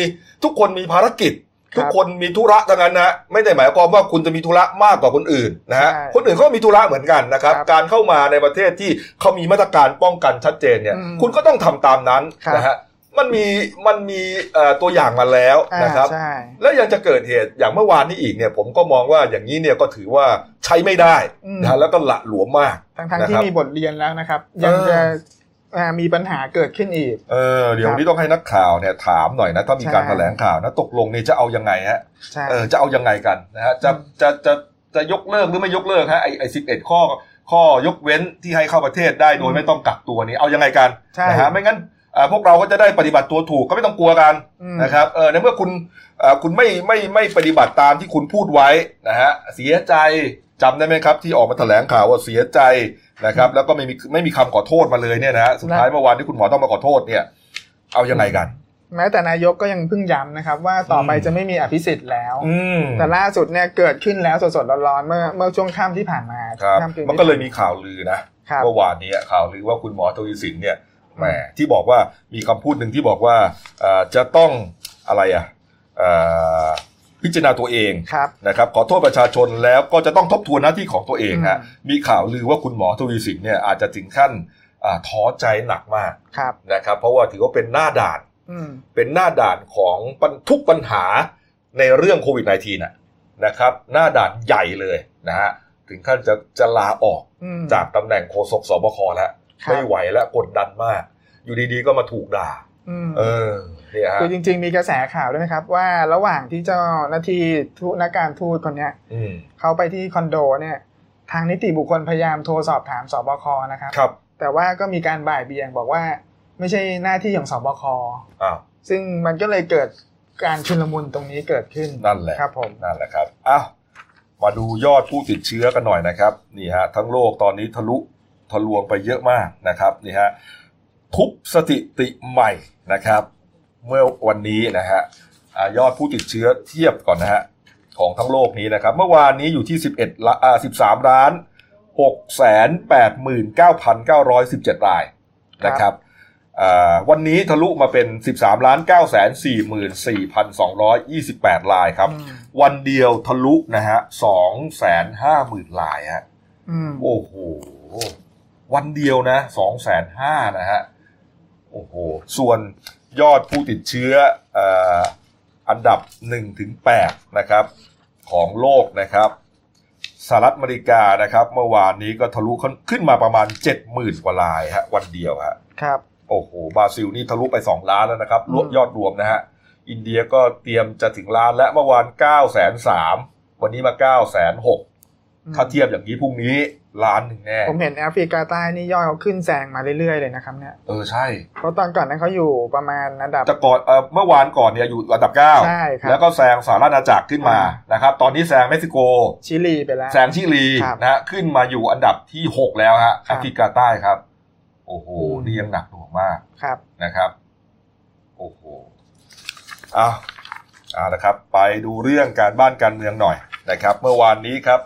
ทุกคนมีภารกิจครับทุกคนมีธุระทั้งนั้นนะไม่ได้หมายความว่าคุณจะมีธุระมากกว่าคนอื่นนะฮะใช่คนอื่นเขาก็มีธุระเหมือนกันนะครับครับ การเข้ามาในประเทศที่เขามีมาตรการป้องกันชัดเจนเนี่ยอืมคุณก็ต้องทำตามนั้นครับนะฮะ มันมีมันมีเอ่อตัวอย่างมาแล้วอ่านะครับใช่แล้วยังจะเกิดเหตุอย่างเมื่อวานนี้อีกเนี่ย ผมก็มองว่าอย่างนี้เนี่ยก็ถือว่าใช้ไม่ได้อืมนะฮะแล้วก็ละหลวมมาก ทั้งทั้งนะที่ครับมีบทเรียนแล้วนะครับ ยังเออจะอ่ามีปัญหาเกิดขึ้นอีก เออ เดี๋ยวครับนี้ต้องให้นักข่าวเนี่ยถามหน่อยนะ ถ้ามีการใช่แถลงข่าวนะตกลงนี่จะเอายังไงฮะใช่เออจะเอายังไงกันนะฮะจะอืมจะจะจะยกเลิกหรือไม่ยกเลิกฮะไอไอสิบเอ็ดข้อข้อยกเว้นที่ให้เข้าประเทศได้โดยไม่ต้องกักตัวนี้เอายังไงกันใช่นะฮะไม่งั้นเอ่อ พวกเราก็จะได้ปฏิบัติตัวถูกก็ไม่ต้องกลัวกันอืมนะครับเออในเมื่อคุณเอ่อคุณไม่ไม่ไม่ปฏิบัติตามที่คุณพูดไว้นะฮะเสียใจจำได้ไหมครับ ที่ออกมาแถลงข่าวว่าเสียใจนะครับ แล้วก็ไม่มีไม่มีคำขอโทษมาเลยเนี่ยนะฮะสุดท้ายเมื่อวานที่คุณหมอต้องมาขอโทษเนี่ย เอายังไงกันแม้แต่นายกก็ยังเพิ่งย้ำนะครับ ว่าต่อไปอืมจะไม่มีอภิสิทธิ์แล้วอืมแต่ล่าสุดเนี่ยเกิดขึ้นแล้วสดๆร้อนๆเมื่อเมื่อช่วงค่ำที่ผ่านมาครับค่ำคืนมันก็เลยมีข่าวลือนะครับเมื่อวานนี้ข่าวลือว่าคุณหมอทวีสินเนี่ย แหมที่บอกว่ามีคำพูดหนึ่งที่บอกว่าเอ่อจะต้องอะไรอะเอ่อพิจารณาตัวเองครับนะครับขอโทษประชาชนแล้วก็จะต้องทบทวนหน้าที่ของตัวเองฮะอืมมีข่าวลือว่าคุณหมอทวีสินเนี่ยอาจจะถึงขั้นอ่าท้อใจหนักมากครับนะครับ เพราะว่าถือว่าเป็นหน้าด่านอืมเป็นหน้าด่านของปัญทุกปัญหาในเรื่องโควิด -19 นะนะครับ หน้าด่านใหญ่เลยนะฮะถึงขั้นจะจะลาออกอืมจากตำแหน่งโฆษกสบคแล้วครับ ไม่ไหวแล้วกดดันมาก อยู่ดีๆก็มาถูกด่าอืมเออเนี่ยฮะคือจริง ๆ มีกระแสข่าวด้วยนะครับ ว่าระหว่างที่เจ้าหน้าที่ทูตนักการทูตคนเนี้ยอืมเขาไปที่คอนโดเนี่ย ทางนิติบุคคลพยายามโทรสอบถามสบคนะครับครับ แต่ว่าก็มีการบ่ายเบี่ยงบอกว่าไม่ใช่หน้าที่ของสบคอ้าวซึ่งมันก็เลยเกิดการชุลมุนตรงนี้เกิดขึ้นนั่นแหละครับผมนั่นแหละครับอ้าวมาดูยอดผู้ติดเชื้อกันหน่อยนะครับนี่ฮะทั้งโลกตอนนี้ทะลุ ทะลวงไปเยอะมากนะครับนี่ฮะทุบสถิติใหม่นะครับ เมื่อวันนี้นะฮะอ่ายอดผู้ติดเชื้อเทียบก่อนนะฮะของทั้งโลกนี้นะครับ เมื่อวานนี้อยู่ที่ 11ละอ่า13 ล้าน6แสน89,917 รายนะครับอ่าวันนี้ทะลุมาเป็น 13ล้าน9แสน44,228 รายครับอืมวันเดียวทะลุนะฮะสองแสนห้าหมื่นลายฮะอืมโอ้โห วันเดียวนะสองแสนห้านะฮะ โอ้โห ส่วนยอดผู้ติดเชื้อเอ่ออันดับหนึ่งถึงแปดนะครับของโลกนะครับสหรัฐอเมริกานะครับ เมื่อวานนี้ก็ทะลุขึ้นมาประมาณเจ็ดหมื่นกว่าลายฮะวันเดียวฮะครับโอ้โหบราซิลนี่ทะลุไป 2 ล้านแล้วนะครับรวมอืมยอดรวมนะฮะอินเดียก็เตรียมจะถึงล้านและเมื่อวาน9ก้าแสนสามวันนี้มา9ก้าแสนหก ถ้าเทียบอย่างนี้พรุ่งนี้ล้านหนึ่งแน่ ผมเห็นแอฟริกาใต้นี่ยอดเขาขึ้นแซงมาเรื่อยๆเลยนะครับเนี่ยเออใช่ เพราะตอนก่อนนั้นเขาอยู่ประมาณอันดับแต่ก่อนเออเมื่อวานก่อนเนี่ยอยู่อันดับ9ใช่ครับแล้วก็แซงสหรัฐอาณาจักรขึ้นมาอ่านะครับตอนนี้แซงเม็กซิโก ชิลีไปแล้วแซงชิลีครับนะฮะขึ้นมาอยู่อันดับที่6แล้วฮะครัแอบฟริกาใต้ครับ โอ้โหอืมนี่ยังหนักหน่วงมากครับนะครับ โอ้โหเอาเอาละครับ ไปดูเรื่องการบ้านการเมืองหน่อยนะครับ เมื่อวานนี้ครับ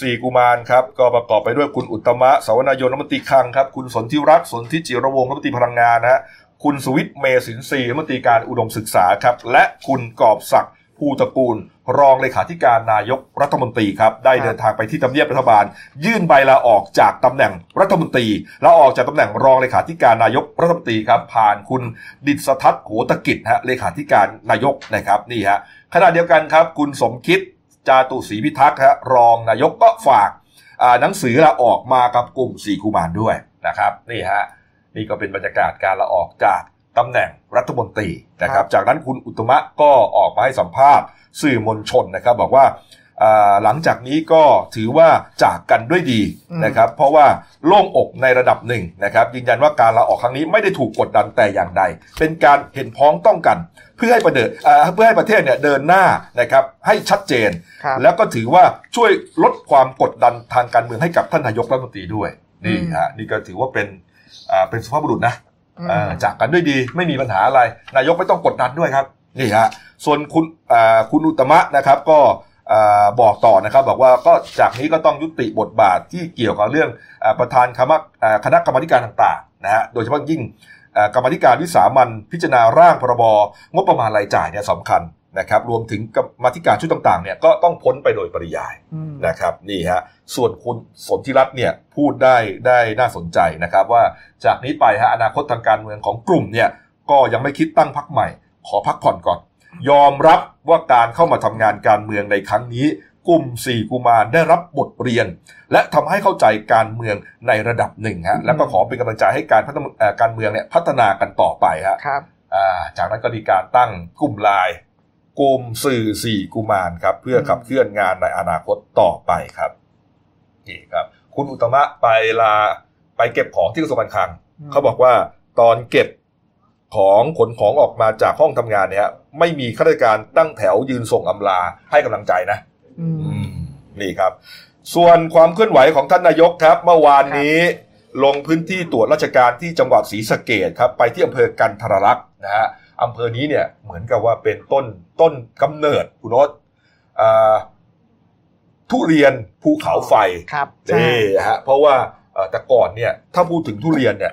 สี่กุมารครับ ก็ประกอบไปด้วยคุณอุตมะสาวนายนรัฐมนตรีคลังครับ คุณสนธิรัตน์สนธิจิรวงรัฐมนตรีพลังงานนะฮะคุณสวิทเมสินทรีรัฐมนตรีการอุดมศึกษาครับ และคุณกอบศักดิ์ภูตระกูล รองเลขาธิการนายกรัฐมนตรีครับได้เดินทางไปที่ทำเนียบรัฐบาล ยื่นใบลาออกจากตำแหน่งรัฐมนตรีลาออกจากตำแหน่งรองเลขาธิการนายกรัฐมนตรีครับ ผ่านคุณดิษทัศน์โหตกิจฮะเลขาธิการนายกนะครับนี่ฮะขณะเดียวกันครับ คุณสมคิด จาตุศรีพิทักษ์ฮะรองนายกก็ฝากอ่าหนังสือลาออกมากับกลุ่มสี่กุมารด้วยนะครับนี่ฮะนี่ก็เป็นบรรยากาศการลาออกจากตำแหน่งรัฐมนตรีนะครับ จากนั้นคุณอุตตมะก็ออกมาให้สัมภาษณ์สื่อมวลชนนะครับ บอกว่าอ่าหลังจากนี้ก็ถือว่าจากกันด้วยดีอืมนะครับ เพราะว่าโล่งอกในระดับหนึ่งนะครับยืนยันว่าการลาออกครั้งนี้ไม่ได้ถูกกดดันแต่อย่างใด เป็นการเห็นพ้องต้องกันเพื่อให้ประเดิอ่าเพื่อให้ประเทศเนี่ยเดินหน้านะครับให้ชัดเจนครับแล้วก็ถือว่าช่วยลดความกดดันทางการเมืองให้กับท่านนายกรัฐมนตรีด้วยนี่อืมฮะนี่ก็ถือว่าเป็นอ่าเป็นสุภาพบุรุษนะอืมอ่าจากกันด้วยดีไม่มีปัญหาอะไร นายกไม่ต้องกดดันด้วยครับนี่ฮะส่วนคุณอ่าคุณอุตตมะนะครับก็อ่าบอกต่อนะครับบอกว่าก็จากนี้ก็ต้องยุติบทบาทที่เกี่ยวกับเรื่องอาประธานคณะอ่าคณะกรรมาธิการต่างๆนะฮะโดยเฉพาะยิ่งอ่า กรรมาธิการวิสามันพิจารณาร่างพรบงบประมาณรายจ่ายเนี่ยสำคัญนะครับรวมถึงกรรมาธิการชุดต่างๆเนี่ยก็ต้องพ้นไปโดยปริยายอืมนะครับนี่ฮะส่วนคุณสนธิรัตน์เนี่ยพูดได้ได้น่าสนใจนะครับว่าจากนี้ไปฮะอนาคตทางการเมืองของกลุ่มเนี่ยก็ยังไม่คิดตั้งพักใหม่ ขอพักผ่อนก่อน ยอมรับว่าการเข้ามาทำงานการเมืองในครั้งนี้ กลุ่มสี่กุมารได้รับบทเรียน และทำให้เข้าใจการเมืองในระดับหนึ่งฮะแล้วก็ขอเป็นกำลังใจให้การพัฒนาเอ่อการเมืองเนี่ยพัฒนากันต่อไปฮะครับอ่าจากนั้นก็มีการตั้งกลุ่มไลน์กลุ่มสื่อสี่กุมารครับ เพื่อขับเคลื่อนงานในอนาคตต่อไปครับนี่ครับ คุณอุตตมะไปลาไปเก็บของที่กระทรวงการคลังอืมเขาบอกว่าตอนเก็บของขนของออกมาจากห้องทำงานเนี่ย ไม่มีข้าราชการตั้งแถวยืนส่งอำลาให้กำลังใจนะอืมอืม นี่ครับ ส่วนความเคลื่อนไหวของท่านนายกครับ เมื่อวานนี้ลงพื้นที่ตรวจราชการที่จังหวัดศรีสะเกดครับ ไปที่อำเภอกันทรลักษณ์นะฮะอำเภอนี้เนี่ยเหมือนกับว่าเป็นต้นต้นกำเนิดคุณโนตอ่าทุเรียนภูเขาไฟครับใช่นี่ฮะเพราะว่าเอ่อแต่ก่อนเนี่ยถ้าพูดถึงทุเรียนเนี่ย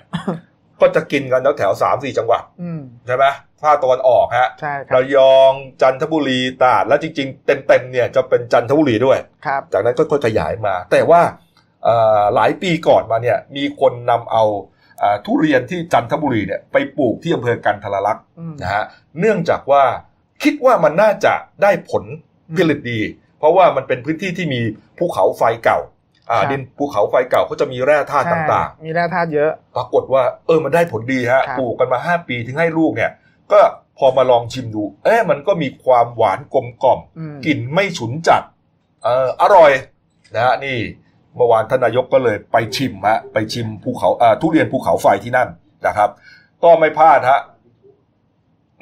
ก็จะกินกันแถวแถวสามสี่จังหวัดอืมใช่ไหมภาคตะวันออกฮะใช่ครับระยองจันทบุรีตราดแล้วจริง ๆ เต็มๆเนี่ยจะเป็นจันทบุรีด้วยครับจากนั้นก็ค่อยๆขยายมา แต่ว่าเอ่อหลายปีก่อนมาเนี่ยมีคนนำเอาเอ่อทุเรียนที่จันทบุรีเนี่ยไปปลูกที่อำเภอกันทรลักษณ์อืมนะฮะเนื่องจากว่าคิดว่ามันน่าจะได้ผลผลิตดี เพราะว่ามันเป็นพื้นที่ที่มีภูเขาไฟเก่าอ่าครับ ดินภูเขาไฟเก่าเขาจะมีแร่ธาตุต่างใช่มีแร่ธาตุเยอะๆปรากฏว่าเออมันได้ผลดีฮะครับปลูกกันมา5ปีถึงให้ลูกเนี่ย ก็พอมาลองชิมดู เอ๊ะมันก็มีความหวานกลมกล่อมอืมกลิ่นไม่ฉุนจัดเอออร่อยนะฮะนี่เมื่อวานท่านนายกก็เลยไปชิมฮะไปชิมภูเขาเอ่อทุเรียนภูเขาไฟที่นั่นนะครับ ก็ไม่พลาดฮะ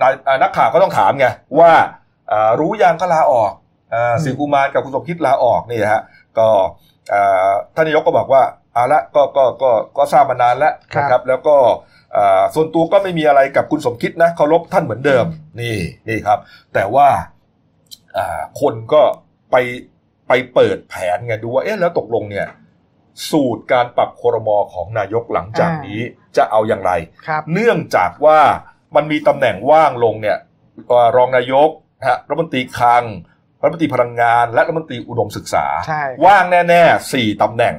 นายอ่านักข่าวก็ต้องถามไงว่าอ่ารู้ยังก็ลาออกอ่าสิกุมารกับคุณสมคิดลาออกนี่ฮะก็อ่า ท่านนายกก็บอกว่าเอาละก็ก็ก็ก็ทราบมานานแล้วนะครับ แล้วก็อ่าส่วนตัวก็ไม่มีอะไรกับคุณสมคิดนะเคารพท่านเหมือนเดิม นี่นี่ครับ แต่ว่าอ่าคนก็ไปไปเปิดแผนไงดูว่าเอ๊ะแล้วตกลงเนี่ยสูตรการปรับครมของนายกหลังจากนี้จะเอาอย่างไรครับเนื่องจากว่ามันมีตำแหน่งว่างลงเนี่ยเอ่อรองนายกนะฮะรัฐมนตรีคลัง รัฐมนตรีพลังงาน และรัฐมนตรีอุดมศึกษาใช่ครับว่างแน่ๆสี่ตำแหน่ง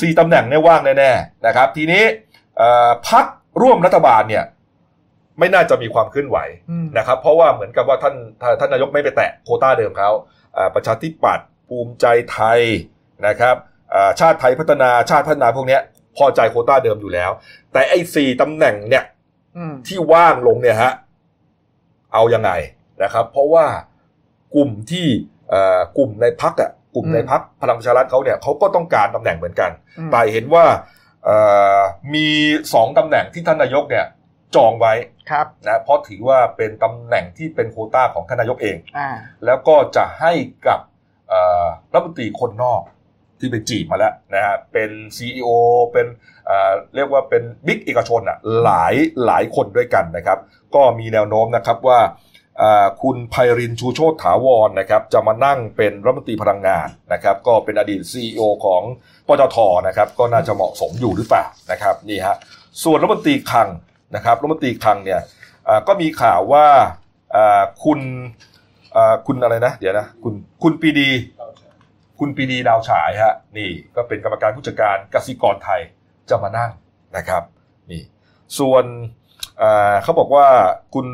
สี่ตำแหน่งเนี่ยว่างแน่ๆนะครับ ทีนี้เอ่อพักร่วมรัฐบาลเนี่ย ไม่น่าจะมีความเคลื่อนไหวอืมนะครับ เพราะว่าเหมือนกับว่าท่านท่านท่านนายกไม่ไปแตะโควต้าเดิมเขาอ่าประชาธิปัตย์ภูมิใจไทยนะครับอ่าชาติไทยพัฒนาชาติพัฒนาพวกเนี้ยพอใจโควต้าเดิมอยู่แล้ว แต่ไอ้สี่ตำแหน่งเนี่ยอืมที่ว่างลงเนี่ยฮะเอายังไงนะครับ เพราะว่า กลุ่มที่เอ่อกลุ่มในพักอะกลุ่มในพักพลังประชารัฐเขาเนี่ยเขาก็ต้องการตำแหน่งเหมือนกันอืมแต่เห็นว่าเอ่อมีสองตำแหน่งที่ท่านนายกเนี่ยจองไว้ครับนะเพราะถือว่าเป็นตำแหน่งที่เป็นโควต้าของท่านนายกเองอ่าแล้วก็จะให้กับเอ่อรัฐมนตรีคนนอกที่ไปจีบมาแล้วนะฮะเป็น CEO เป็นเอ่อเรียกว่าเป็นบิ๊กเอกชนอะหลายหลายคนด้วยกันนะครับ ก็มีแนวโน้มนะครับว่าเอ่อ คุณไพรินชูโชตถาวรนะครับจะมานั่งเป็นรัฐมนตรีพลังงานนะครับก็เป็นอดีต CEO ของปตทนะครับก็น่าจะเหมาะสมอยู่หรือเปล่านะครับนี่ฮะส่วนรัฐมนตรีคลังนะครับรัฐมนตรีคลังเนี่ยก็มีข่าวว่าคุณคุณอะไรนะ เดี๋ยวนะคุณคุณปีดี คุณปีดีดาวฉายฮะนี่ก็เป็นกรรมการผู้จัดการกสิกรไทยจะมานั่งนะครับนี่ส่วนเขาบอกว่าคุณ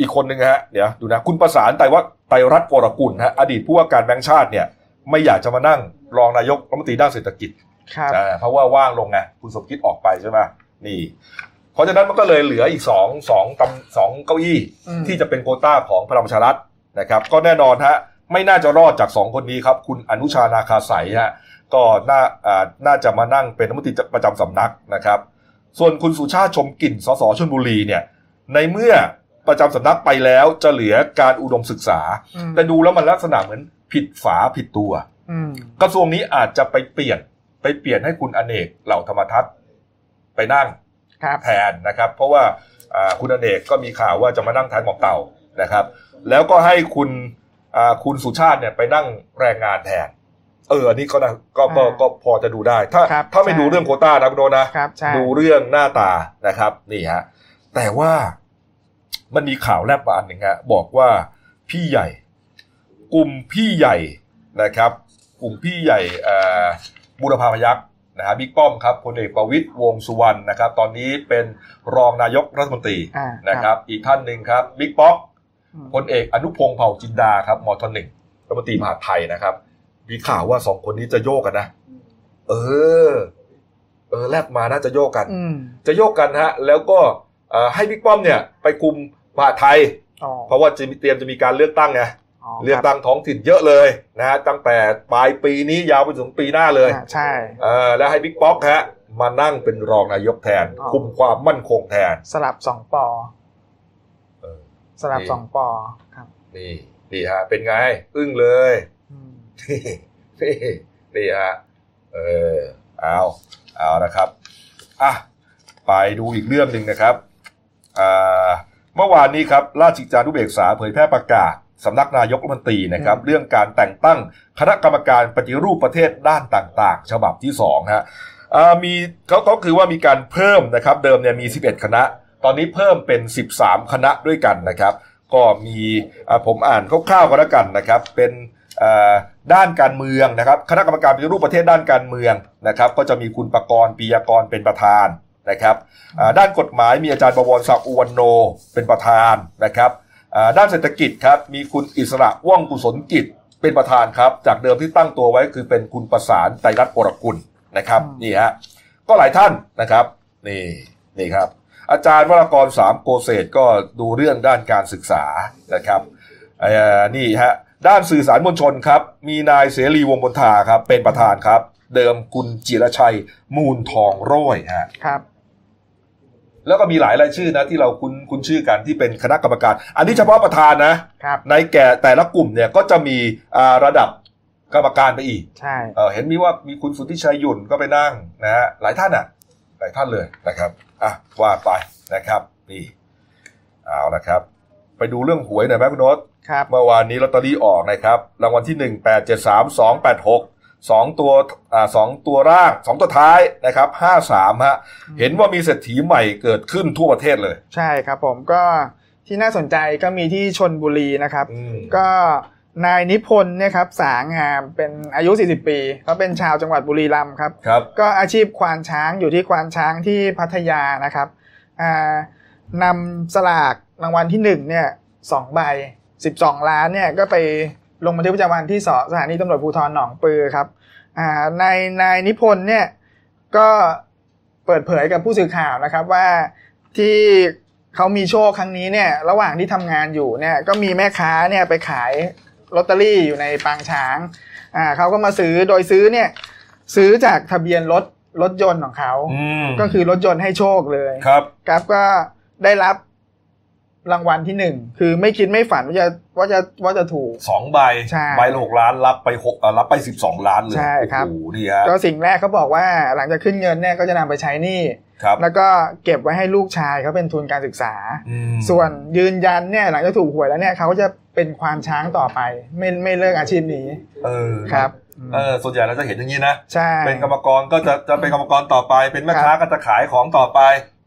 อีกคนหนึ่งฮะเดี๋ยวดูนะ คุณประสานไตรวัฒน์ไตรรัตน์วรกุลฮะอดีตผู้ว่าการแบงก์ชาติเนี่ย ไม่อยากจะมานั่งรองนายกรัฐมนตรีด้านเศรษฐกิจครับอ่าเพราะว่าว่างลงไงคุณสมคิดออกไปใช่ไหมนี่ เพราะฉะนั้นมันก็เลยเหลืออีกสองสองตำสองเก้าอี้อืมที่จะเป็นโควต้าของพลังประชารัฐนะครับ ก็แน่นอนฮะไม่น่าจะรอดจากสองคนนี้ครับ คุณอนุชานาคาสายฮะก็น่าอ่าน่าจะมานั่งเป็นรัฐมนตรีประจำสำนักนะครับ ส่วนคุณสุชาติชมกลิ่นสสชลบุรีเนี่ย ในเมื่อ ประจำสำนักไปแล้วจะเหลือการอุดมศึกษาอืมแต่ดูแล้วมันลักษณะเหมือนผิดฝาผิดตัวอืมกระทรวงนี้อาจจะไปเปลี่ยนไปเปลี่ยนให้คุณอเนกเหล่าธรรมทัศน์ไปนั่งครับแทนนะครับ เพราะว่าอ่าคุณอเนกก็มีข่าวว่าจะมานั่งแทนหมอมเต่านะครับ แล้วก็ให้คุณอ่าคุณสุชาติเนี่ยไปนั่งแรงงานแทน เอออันนี้ก็นะก็ก็อ่าก็พอจะดูได้ ถ้าครับถ้าไม่ใช่ดูเรื่องโควต้านะคุณโดนะครับใช่ดูเรื่องหน้าตานะครับ นี่ฮะแต่ว่า มันมีข่าวแลบมาอันหนึ่งฮะบอกว่าพี่ใหญ่ กลุ่มพี่ใหญ่นะครับ กลุ่มพี่ใหญ่เอ่อบุรพาพยักษ์นะฮะบิ๊กป้อมครับพลเอกประวิตยวงษ์สุวรรณนะครับ ตอนนี้เป็นรองนายกรัฐมนตรีอ่านะครับ อีกท่านหนึ่งครับบิ๊กป๊อกอืมพลเอกอนุพงศ์เผ่าจินดาครับมทหนึ่งรัฐมนตรีมหาดไทยนะครับ มีข่าวว่าสองคนนี้จะโยกกันนะ เออ เออแลบมาน่าจะโยกกันอืมจะโยกกันฮะ แล้วก็เอ่อ ให้บิ๊กป้อมเนี่ยไปคุมมหาดไทยอ๋อเพราะว่าจะมีเตรียมจะมีการเลือกตั้งไงอ๋อเลือกตั้งท้องถิ่นเยอะเลยนะฮะตั้งแต่ปลายปีนี้ยาวไปถึงปีหน้าเลยอ่าใช่เออแล้วให้บิ๊กป๊อกฮะมานั่งเป็นรองนายกแทนอ๋อคุมความมั่นคงแทน สลับสองปอเออสลับนี่สองปอครับ นี่นี่ฮะเป็นไง อึ้งเลยอืมนี่นี่นี่ฮะเออเอาเอานะครับอะไปดูอีกเรื่องหนึ่งนะครับอ่า เมื่อวานนี้ครับราชกิจจานุเบกษาเผยแพร่ประกาศสำนักนายกรัฐมนตรีนะครับ เรื่องการแต่งตั้งคณะกรรมการปฏิรูปประเทศด้านต่าง ๆ ฉบับที่สองฮะอ่ามีเขาก็คือว่ามีการเพิ่มนะครับ เดิมเนี่ยมี 11 คณะ ตอนนี้เพิ่มเป็น 13 คณะด้วยกันนะครับ ก็มีอ่าผมอ่านคร่าวๆก็แล้วกันนะครับ เป็นอ่าด้านการเมืองนะครับ คณะกรรมการปฏิรูปประเทศด้านการเมืองนะครับ ก็จะมีคุณประกรณ์ปียากรเป็นประธาน นะครับอ่าด้านกฎหมายมีอาจารย์ประวรศักดิ์อุวันโนเป็นประธานนะครับอ่าด้านเศรษฐกิจครับมีคุณอิสระว่องกุศลกิจเป็นประธานครับ จากเดิมที่ตั้งตัวไว้คือเป็นคุณประสานไตรรัตน์ปรกุลนะครับอืมนี่ฮะก็หลายท่านนะครับนี่นี่ครับ อาจารย์วรากรสามโกเศษก็ดูเรื่องด้านการศึกษานะครับเอ่อนี่ฮะด้านสื่อสารมวลชนครับ มีนายเสรีวงศ์บนทาครับเป็นประธานครับ เดิมคุณจิรชัยมูลทองโร้อยฮะครับ แล้วก็มีหลายรายชื่อนะที่เราคุ้นคุ้นชื่อกันที่เป็นคณะกรรมการ อันนี้เฉพาะประธานนะครับ ในแก่แต่ละกลุ่มเนี่ยก็จะมีอ่าระดับกรรมการไปอีกใช่ เอ่อเห็นมีว่ามีคุณสุทธิชัยหยุ่นก็ไปนั่งนะฮะหลายท่านอะ หลายท่านเลยนะครับอะว่าไปนะครับนี่เอาละครับ ไปดูเรื่องหวยหน่อยไหมคุณโนตครับ เมื่อวานนี้ลอตเตอรี่ออกนะครับรางวัลที่หนึ่งแปดเจ็ดสามสองแปดหก สองตัวอ่าสองตัวร่างสองตัวท้ายนะครับห้าสามฮะเห็นว่ามีเศรษฐีใหม่เกิดขึ้นทั่วประเทศเลย ใช่ครับผมก็ที่น่าสนใจก็มีที่ชนบุรีนะครับอืมก็นายนิพนธ์เนี่ยครับสางามเป็นอายุ 40 ปีเขาเป็นชาวจังหวัดบุรีรัมย์ครับครับก็อาชีพควานช้างอยู่ที่ควานช้างที่พัทยานะครับอ่านำสลากรางวัลที่หนึ่งเนี่ยสองใบสิบสองล้านเนี่ยก็ไป ลงบันทึกประจำวันที่สสถานีตำรวจภูธรหนองปือครับอ่านายนายนิพนธ์เนี่ยก็เปิดเผยกับผู้สื่อข่าวนะครับว่าที่เขามีโชคครั้งนี้เนี่ยระหว่างที่ทำงานอยู่เนี่ยก็มีแม่ค้าเนี่ยไปขายลอตเตอรี่อยู่ในปางช้างอ่าเขาก็มาซื้อโดยซื้อเนี่ยซื้อจากทะเบียนรถรถยนต์ของเขาอืมก็คือรถยนต์ให้โชคเลยครับครับก็ได้รับ รางวัลที่หนึ่งคือไม่คิดไม่ฝันว่าจะว่าจะว่าจะถูกสองใบใช่ใบละหกล้านรับไปหกเอ่อรับไปสิบสองล้านเลยใช่ครับโอ้โหนี่ฮะก็สิ่งแรกเขาบอกว่าหลังจากขึ้นเงินเนี่ยก็จะนำไปใช้หนี้ครับแล้วก็เก็บไว้ให้ลูกชายเขาเป็นทุนการศึกษาอืมส่วนยืนยันเนี่ยหลังจากถูกหวยแล้วเนี่ยเขาก็จะเป็นควานช้างต่อไป ไม่ไม่เลิกอาชีพนี้ เออครับเออส่วนใหญ่เราจะเห็นอย่างนี้นะใช่เป็นกรรมกรก็จะจะเป็นกรรมกรต่อไป เป็นแม่ค้าก็จะขายของต่อไป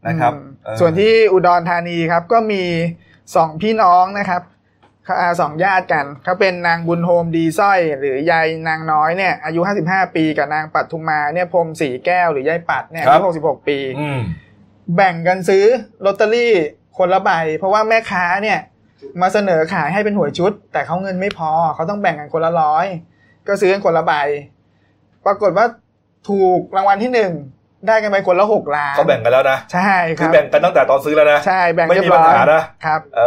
นะครับอืมเออส่วนที่อุดรธานีครับก็มีสองพี่น้องนะครับอ่าสองญาติกันเขาเป็นนางบุญโฮมดีสร้อย หรือยายนางน้อยเนี่ยอายุ 55 ปีกับนางปัทุมมาเนี่ยพรหมสีแก้วหรือยายปัดเนี่ยอายุ66 ปีอืมแบ่งกันซื้อลอตเตอรี่คนละใบ เพราะว่าแม่ค้าเนี่ย มาเสนอขายให้เป็นหวยชุด แต่เขาเงินไม่พอเขาต้องแบ่งกันคนละร้อย ก็ซื้อกันคนละใบ ปรากฏว่าถูกรางวัลที่หนึ่ง ได้กันไปคนละหกล้านเขาแบ่งกันแล้วนะใช่คคือรับแบ่งกันตั้งแต่ตอนซื้อแล้วนะใช่แบ่งไม่เรียมีบร้ปัญอยหานะครับเอ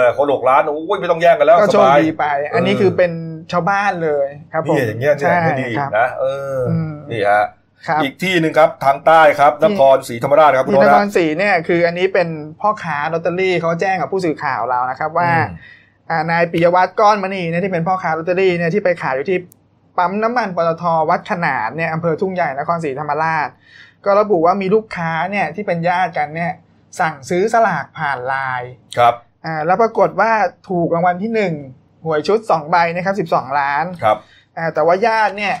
อคนหกล้านโอ้ยไม่ต้องแย่งกันแล้วก็สโชคบายดีไป อันนี้เออคือเป็นชาวบ้านเลยครับผมนี่อย่างเงี้ยเนี่ยใช่ไม่ดีครับนะเอออมนี่ฮะครับอีกที่หนึ่งครับทางใต้ครับนครศรีธรรมราชครับคุณที่โนนตคนะรศรีเนี่ยคืออันนี้เป็นพ่อค้าลอตเตอรี่เขาแจ้งกับผู้สื่อข่าวเรานะครับ ว่าอืมอ่านายปิยวัฒน์ก้อนมณีเนี่ยที่เป็นพ่อค้าลอตเตอรี่เนี่ยที่ไปขายอยู่ที่ปั๊มน้ำมันปตทวัดขนานเนี่ยอำเภอทุ่งใหญ่นครศรีธรรมราช ก็ระบุว่ามีลูกค้าเนี่ยที่เป็นญาติกันเนี่ยสั่งซื้อสลากผ่านไลน์ครับอ่าแล้วปรากฏว่าถูกรางวัลที่หนึ่งหวยชุดสองใบนะครับสิบสองล้านครับอ่าแต่ว่าญาติเนี่ย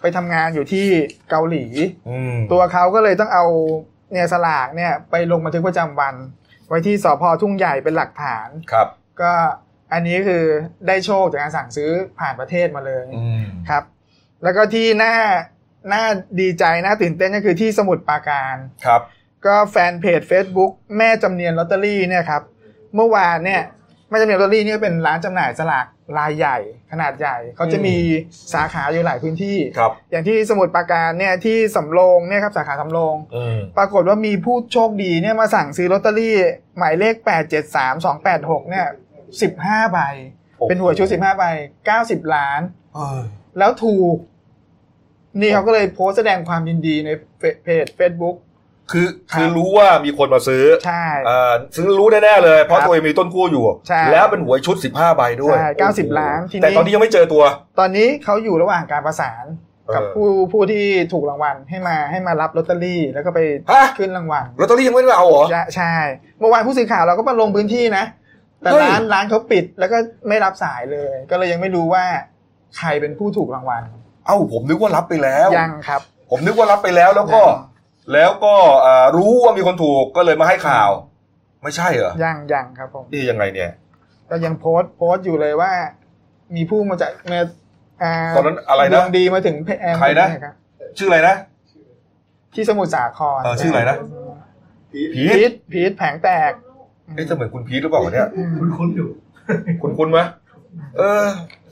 ไปทำงานอยู่ที่เกาหลีอืมตัวเขาก็เลยต้องเอาเนี่ยสลากเนี่ยไปลงบันทึกประจำวัน ไว้ที่สพทุ่งใหญ่เป็นหลักฐานครับ ก็อันนี้คือได้โชคจากการสั่งซื้อผ่านประเทศมาเลยอืมครับ แล้วก็ที่น่า น่าดีใจน่าตื่นเต้นก็คือที่สมุทรปราการครับ ก็แฟนเพจ Facebook แม่จำเนียนลอตเตอรี่เนี่ยครับเมื่อวานเนี่ยแม่จำเนียนลอตเตอรี่เนี่ยเป็นร้านจำหน่ายสลากรายใหญ่ ขนาดใหญ่เขาจะมีสาขาอยู่หลายพื้นที่ครับอย่างที่สมุทรปราการเนี่ยที่สำโรงเนี่ยครับสาขาสำโรงอืมปรากฏว่ามีผู้โชคดีเนี่ยมาสั่งซื้อลอตเตอรี่ หมายเลข8 7 3 2 8 6เนี่ย15ใบโอ้โหเป็นหวยชุด15ใบ90ล้านเออแล้วถูก นี่เขาก็เลยโพสต์แสดงความยินดีในเพจ Facebook คือครับคือรู้ว่ามีคนมาซื้อใช่อ่าซื้อรู้แน่ๆเลย เพราะครับตัวเองมีต้นกู้อยู่ใช่แล้วเป็นหวยชุด 15 ใบด้วยใช่90 ล้านทีนี้แต่ตอนนี้ยังไม่เจอตัว ตอนนี้เขาอยู่ระหว่างการประสานกับเออผู้ผู้ที่ถูกรางวัลให้มาให้มารับลอตเตอรี่ แล้วก็ไปฮะขึ้นรางวัลลอตเตอรี่ยังไม่ได้เอาเหรอใช่เมื่อวานผู้สื่อข่าวเราก็มาลงพื้นที่นะ แต่เฮ้ยร้านร้านเขาปิดแล้วก็ไม่รับสายเลย ก็เลยยังไม่รู้ว่าใครเป็นผู้ถูกรางวัล เอ้าผมนึกว่ารับไปแล้ว ยังครับ ผมนึกว่ารับไปแล้วแล้วก็ แล้วก็อ่ารู้ว่ามีคนถูกก็เลยมาให้ข่าว ไม่ใช่เหรอยังยังครับผมนี่ยังไงเนี่ย ก็ยังโพสต์โพสต์อยู่เลยว่า มีผู้มาจากมาาตอนนั้นอะไรดนะวงดีมาถึงเพแอมใครนะครับชื่ออะไรนะที่สมุทรสาครเออชื่ออะไรนะพีพีททพีทแผงแตกเอ๊ะจะเหมือนคุณพีทหรือเปล่าวะเนี่ยคุณคุ้นอยู่ คุณคุณไหมเออ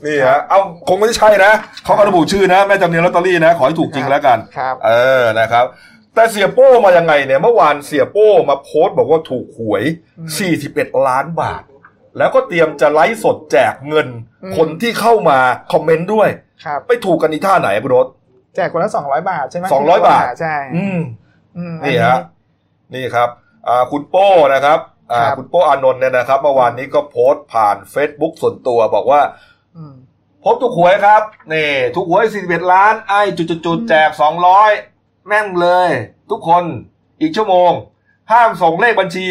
นี่ฮะ เอาคงไม่ใช่นะ เขาก็ระบุชื่อนะ แม่จำเนียนลอตเตอรี่นะ ขอให้ถูกจริงแล้วกัน ครับ เออ นะครับ แต่เสียโป้มายังไงเนี่ย เมื่อวานเสียโป้มาโพสต์บอกว่าถูกหวยอืม41 ล้านบาท แล้วก็เตรียมจะไลฟ์สดแจกเงินอืมคนที่เข้ามาคอมเมนต์ด้วย ครับ ไปถูกกันอีท่าไหนคุณรถแจกคนละสองร้อยบาทใช่ไหม200 บาท ใช่ อืมอืมนี่อัฮะ นี่ครับ อ่า คุณโป้นะครับ อ่าครับคุณโป้อานนท์เนี่ยนะครับ เมื่อวานนี้ก็โพสต์ผ่าน Facebook ส่วนตัวบอกว่าอืม พบถูกหวยครับนี่ถูกหวย41ล้าน ไอ้จุดๆๆแจก200แม่งเลย ทุกคนอีกชั่วโมง ห้ามส่งเลขบัญชี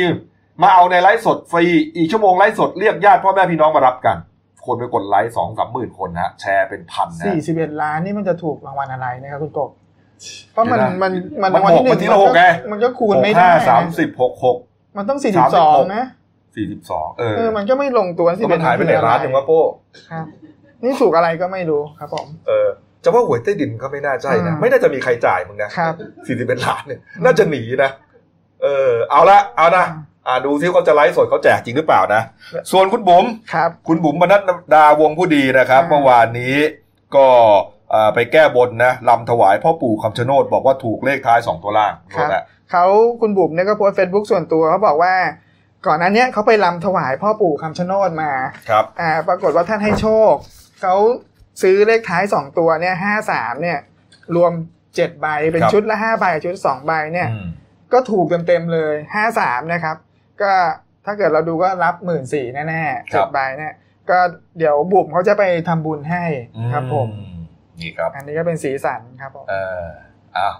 มาเอาในไลฟ์สดฟรี อีกชั่วโมงไลฟ์สดเรียกญาติพ่อแม่พี่น้องมารับกัน คนไปกดไลค์สองสามหมื่นคนนะฮะแชร์เป็นพันนะสี่สิบเอ็ดล้านนี่มันจะถูกรางวัลอะไรนะครับคุณกบเพราะมันเดี๋ยวนะมันมันมันรางวัลที่หหกนึ่มันงทีละหกไงมันก็คูณหกไม่ได้ห้านะสามสิบหกหกมันต้องสี่สิบสองนะ สี่สิบสองเออเออมันก็ไม่ลงตัวก็มันหายไปไหนร้านหนึ่งวะโป้ครับนี่ถูกอะไรก็ไม่รู้ครับผม เออจะว่าหวยใต้ดินก็ไม่น่าใช่นะอืมไม่น่าจะมีใครจ่ายมึงนะครับสี่สิบเป็นล้านเนี่ยน่าจะหนีนะ เออ เอาละเอานะอ่าดูซิเขาจะไลฟ์สดเขาแจกจริงหรือเปล่านะ ส่วนคุณบุ๋มครับ คุณบุ๋มบรรณัฐดาวงผู้ดีนะครับอ่าเมื่อวานนี้ก็อ่าไปแก้บนนะลำถวายพ่อปู่คำชะโนดบอกว่าถูกเลขท้ายสองตัวล่างครับนะเขาคุณบุ๋มเนี่ยก็โพสเฟซบุ๊กส่วนตัวเขาบอกว่า ก่อนหนั้นเนี้ยเขาไปลำถวายพ่อปู่คำชะโนดมาครับอ่าปรากฏว่าท่านให้โชคเขาซื้อเลขท้ายสองตัวเนี่ยห้าสามเนี่ย รวมเจ็ดใบเป็นครับชุดละห้าใบกับชุดสองใบเนี่ยอืมก็ถูกเต็มๆเลยห้าสามนะครับ ก็ถ้าเกิดเราดูก็รับหมื่นสี่แน่ๆครัเจ็บดใบเนี่ยก็เดี๋ยวบุ๋มเขาจะไปทำบุญให้ครับผมอืนี่ครับ อันนี้ก็เป็นสีสันครับผมเอออ้าว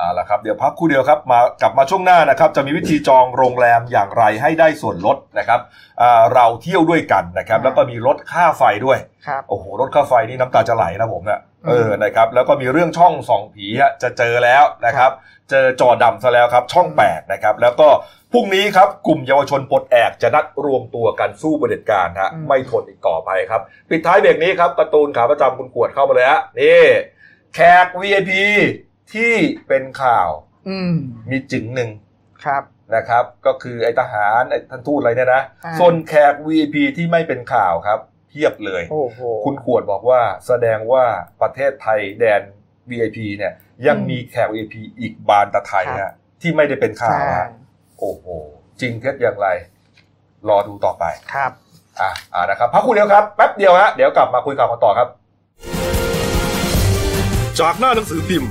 เอาละครับเดี๋ยวพักครู่เดียวครับมากลับมาช่วงหน้านะครับจะมีวิธีจองโรงแรมอย่างไรให้ได้ส่วนลดนะครับอ่าเราเที่ยวด้วยกันนะครับอ่าแล้วก็มีลดค่าไฟด้วยครับโอ้โหรถค่าไฟนี่น้ำตาจะไหลนะผมเนี่ยอืมเออนะครับแล้วก็มีเรื่องช่องส่องผีฮะจะเจอแล้วนะครับ เจอจอดำซะแล้วครับ ช่อง8นะครับ แล้วก็พรุ่งนี้ครับกลุ่มเยาวชนปลดแอกจะนัดรวมตัวกันสู้ประเผด็จการฮะอืมไม่ทนอีกต่อไปครับ ปิดท้ายเบรกนี้ครับการ์ตูนขาประจำคุณขวดเข้ามาเลยฮะนี่แขก VIP ที่เป็นข่าวอืมมีจึงหนึ่งครับนะครับ ก็คือไอทหารไอท่านทูตอะไรเนี่ยนะอ่าส่วนแขก VIP ที่ไม่เป็นข่าวครับเทียบเลยโอ้โหคุณขวดบอกว่าแสดงว่าประเทศไทยแดน VIP เนี่ยยังอืมมีแขก VIP อีกบานตะไทครับฮะที่ไม่ได้เป็นข่าวใช่ฮะโอ้โห จริงเท็จอย่างไร รอดูต่อไปครับอะอ่านะครับพักครู่เดียวครับ แป๊บเดียวฮะเดี๋ยวกลับมาคุยข่าวกันต่อครับ จากหน้าหนังสือพิมพ์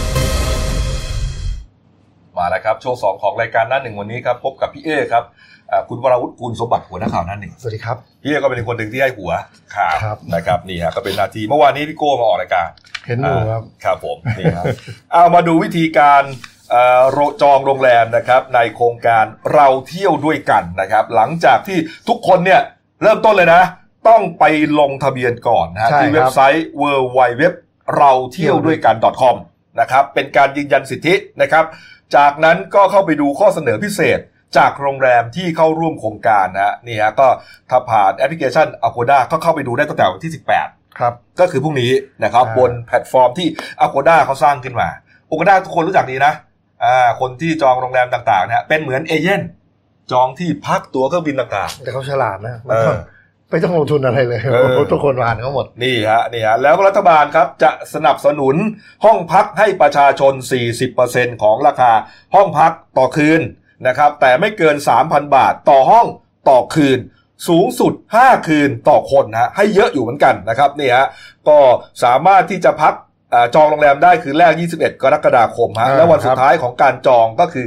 มาแล้วครับ ช่วงสองของรายการหน้าหนึ่งวันนี้ครับพบกับพี่เอครับอ่าคุณวราวุฒิกุลสมบัติหัวหน้าข่าวหน้าหนึ่งสวัสดีครับพี่เอก็เป็นคนหนึ่งที่ให้หัวข่าวครับนะครับนี่ฮะก็เป็นหนาทีเมื่อวานนี้พี่โก้มาออกรายการเห็นอยู่ครับครับผมนี่ครับเอามาดูวิธีการเอ่อโรจองโรงแรมนะครับในโครงการเราเที่ยวด้วยกันนะครับ หลังจากที่ทุกคนเนี่ยเริ่มต้นเลยนะ ต้องไปลงทะเบียนก่อนนะฮะใช่ครับที่เว็บไซต์ w w w เราเที่ยวด้วยกัน .com นะครับเป็นการยืนยันสิทธินะครับ จากนั้นก็เข้าไปดูข้อเสนอพิเศษจากโรงแรมที่เข้าร่วมโครงการนะฮะนี่ฮะก็ถ้าผ่านแอปพลิเคชัน Agoda ก็เข้าไปดูได้ตั้งแต่วันที่ 18 ครับ ก็คือพรุ่งนี้นะครับอ่าบนแพลตฟอร์มที่ Agoda เขาสร้างขึ้นมา Agoda ทุกคนรู้จักดีนะอ่าคนที่จองโรงแรมต่างๆเนี่ยเป็นเหมือนเอเย่นต์จองที่พักตั๋วเครื่องบินต่างแต่เขาฉลาดนะๆไม่เอต้องอ ไม่ต้องลงทุนอะไรเลยเออทุกคนผ่านเขาหมด นี่ฮะนี่ฮะแล้วก็รัฐบาลครับจะสนับสนุนห้องพักให้ประชาชน 40%ของราคาห้องพักต่อคืนนะครับ แต่ไม่เกิน 3,000 บาทต่อห้องต่อคืน สูงสุด 5 คืนต่อคนนะฮะให้เยอะอยู่เหมือนกันนะครับนี่ฮะก็สามารถที่จะพักเอ่อจองโรงแรมได้คืนแรก 21 กรกฎาคมฮะอ่าแล้ววันสุครัดบท้ายของการจองก็คือ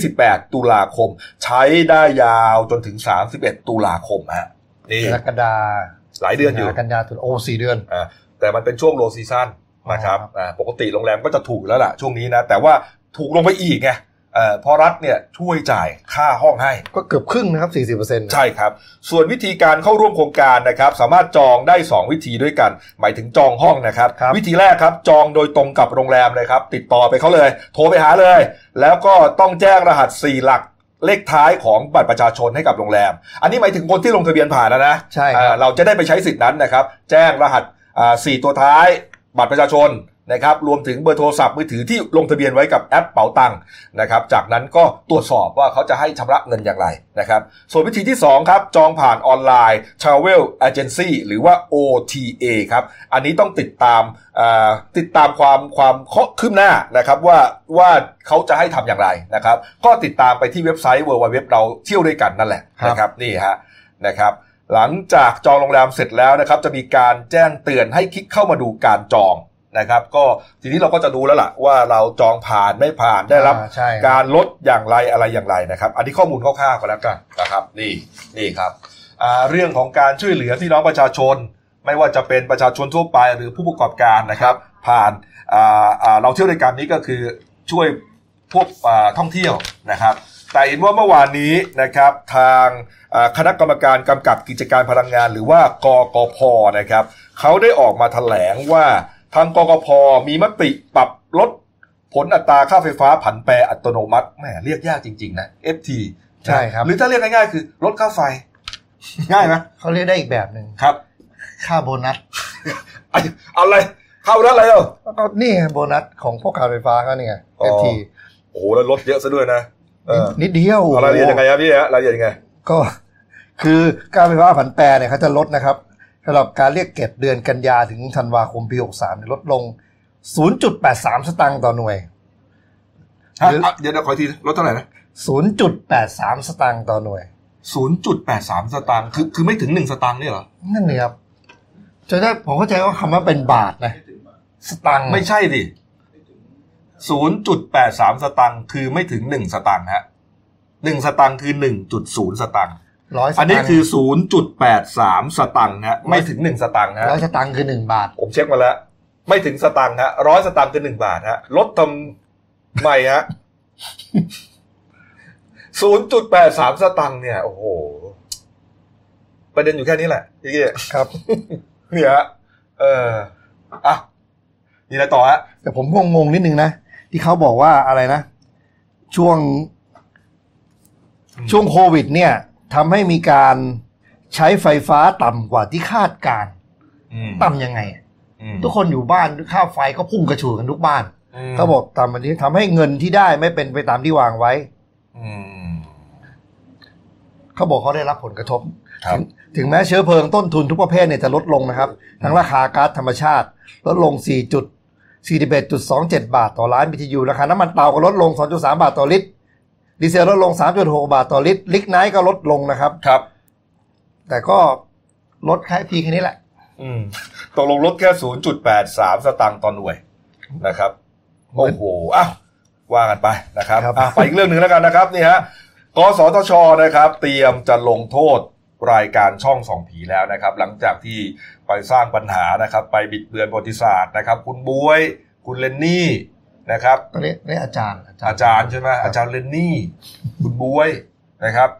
28 ตุลาคม ใช้ได้ยาวจนถึง 31 ตุลาคมฮะ นี่กรกฎาหลายเดือนอยู่กันยาตุลาโอ้สี่เดือนอ่าแต่มันเป็นช่วงโลซีซั o นนะครับอ๋อครับอ่าปกติโรงแรมก็จะถูกแล้วล่ะช่วงนี้นะ แต่ว่าถูกลงไปอีกไงเอ่อเพอรัฐเนี่ยช่วยจ่ายค่าห้องให้ ก็เกือบครึ่งนะครับสี่สิบเปอร์เซ็นต์ใช่ครับ ส่วนวิธีการเข้าร่วมโครงการนะครับ สามารถจองได้ 2 วิธีด้วยกัน หมายถึงจองห้องนะครับวิธีแรกครับจองโดยตรงกับโรงแรมเลยครับ ติดต่อไปเขาเลย โทรไปหาเลย แล้วก็ต้องแจ้งรหัส 4 หลัก เลขท้ายของบัตรประชาชนให้กับโรงแรม อันนี้หมายถึงคนที่ลงทะเบียนผ่านแล้วนะใช่คอ่ารับเราจะได้ไปใช้สิทธินั้นนะครับ แจ้งรหัสอ่าสี่ตัวท้ายบัตรประชาชน นะครับรวมถึงเบอร์โทรศัพท์มือถือที่ลงทะเบียนไว้กับแอปเป๋าตังค์นะครับจากนั้นก็ตรวจสอบว่าเขาจะให้ชำระเงินอย่างไรนะครับส่วนวิธีที่ 2 ครับ จองผ่านออนไลน์ Travel Agency หรือว่า OTA ครับอันนี้ต้องติดตามติดตามความความเคืบหน้านะครับว่าว่าเขาจะให้ทำอย่างไรนะครับก็ติดตามไปที่เว็บไซต์ www เราเที่ยวด้วยกันนั่นแหละนะครับนี่ฮะนะครับหลังจากจองโรงแรมเสร็จแล้วนะครับจะมีการแจ้งเตือนให้คลิกเข้ามาดูการจอง นะครับ ก็ทีนี้เราก็จะดูแล้วล่ะว่าเราจองผ่านไม่ผ่านได้รับ อ่าใช่ครับการลดอย่างไรอะไรอย่างไรนะครับ อันนี้ข้อมูลคร่าวๆก็แล้วกันนะครับนี่นี่ครับอ่าเรื่องของการช่วยเหลือพี่น้องประชาชน ไม่ว่าจะเป็นประชาชนทั่วไปหรือผู้ประกอบการนะครับ ผ่านอ่าอ่าเราเที่ยวด้วยกันนี้ก็คือช่วยพวกอ่าท่องเที่ยวนะครับ แต่เห็นว่าเมื่อวานนี้นะครับทางอ่าคณะกรรมการกำกับกิจการพลังงาน หรือว่ากกพนะครับเขาได้ออกมาแถลงว่า ทางกกพมีมติปรับลดผลอัตราค่าไฟฟ้าผันแปรอัตโนมัติแหมเรียกยากจริง ๆ นะ FT ใช่ครับ หรือถ้าเรียกง่ายๆคือลดค่าไฟ ง่ายไหมเขาเรียกได้อีกแบบหนึ่งครับ ค่าโบนัสไอ้เอาอะไรเข้าแล้วอะไรเอะแล้วก็นี่ไงโบนัสของพวกการไฟฟ้าเขานี่ไงอ๋อเอฟทีโอ้โหแล้วลดเยอะซะด้วยนะเออนิดเดียวเอารายละเอียดยังไงครับพี่ฮะรายละเอียดยังไง ก็คือการไฟฟ้าผันแปรเนี่ยเขาจะลดนะครับ สำหรับการเรียกเก็บเดือนกันยาถึงธันวาคมปี 63เนี่ยลดลง 0.83 สตางค์ต่อหน่วยฮะหรืออะเดี๋ยวเดี๋ยวขออีกทีลดเท่าไหร่นะ 0.83 สตางค์ต่อหน่วยศูนย์จุดแปดสามสตางค์คือคือไม่ถึงหนึ่งสตางค์เนี่ยเหรอ นั่นเลยครับจะได้ผมเข้าใจว่าคำว่าเป็นบาทนะ สตังค์ไม่ใช่ดิศูนย์จุดแปดสามสตางค์คือไม่ถึงหนึ่งสตางค์ฮะหนึ่งสตางค์คือหนึ่งจุดศูนย์สตางค์ ร้อยสอันตันี้งค์คือศูนย์จุดแปดสามสตางค์ฮะไม่ถึงหนึ่งสตางค์ฮะร้อยสตังค์คือหนึ่งบาท ผมเช็คมาแล้ว ไม่ถึงสตางค์ฮะร้อยสตางค์คือหนึ่งบาทฮะลดทำไมฮะศูนย์จุดแปดสามสตางค์เนี่ย โอ้โห ประเด็นอยู่แค่นี้แหละพี่เกี้ครับ เนี่ยฮะเอออะนี่อะไรต่อฮะแต่ผมงงๆนิดนึงนะ ที่เขาบอกว่าอะไรนะ ช่วง ช่วงโควิด เนี่ย ทำให้มีการใช้ไฟฟ้าต่ำกว่าที่คาดการณ์อืมต่ำยังไงอืมทุกคนอยู่บ้านค่าไฟก็พุ่งกระฉูดกันทุกบ้านมเขาบอกต่ำวันนี้ทำให้เงินที่ได้ไม่เป็นไปตามที่วางไว้อืมเขาบอกเขาได้รับผลกระทบครับถึงถึงแม้เชื้อเพลิงต้นทุนทุกประเภทเนี่ยจะลดลงนะครับ ทั้งราคาก๊าซธรรมชาติ ลดลง4จุด41.27 บาทต่อล้าน BTU ราคาน้ำมันเตาก็ลดลง 2.3 บาทต่อลิตร ดีเซลลดลง 3.6 บาทต่อลิตร ลิกไนท์ก็ลดลงนะครับ ครับ แต่ก็ลดแค่เพียงแค่นี้แหละ อืมตกลงลดแค่ 0.83 สตางค์ต่อหน่วยนะครับ โอ้โหอ้าวว่ากันไปนะครับครับ อะไปอีกเรื่องหนึ่งแล้วกันนะครับนี่ฮะกสทชนะครับ เตรียมจะลงโทษรายการช่องส่องผีแล้วนะครับ หลังจากที่ไปสร้างปัญหานะครับ ไปบิดเบือนประวัติศาสตร์นะครับ คุณบวย คุณเลนนี่ นะครับตอนนี้นี่อาจารย์ อาจารย์ใช่ไหมอาจารย์เลนนี่คุณบวยนะครับ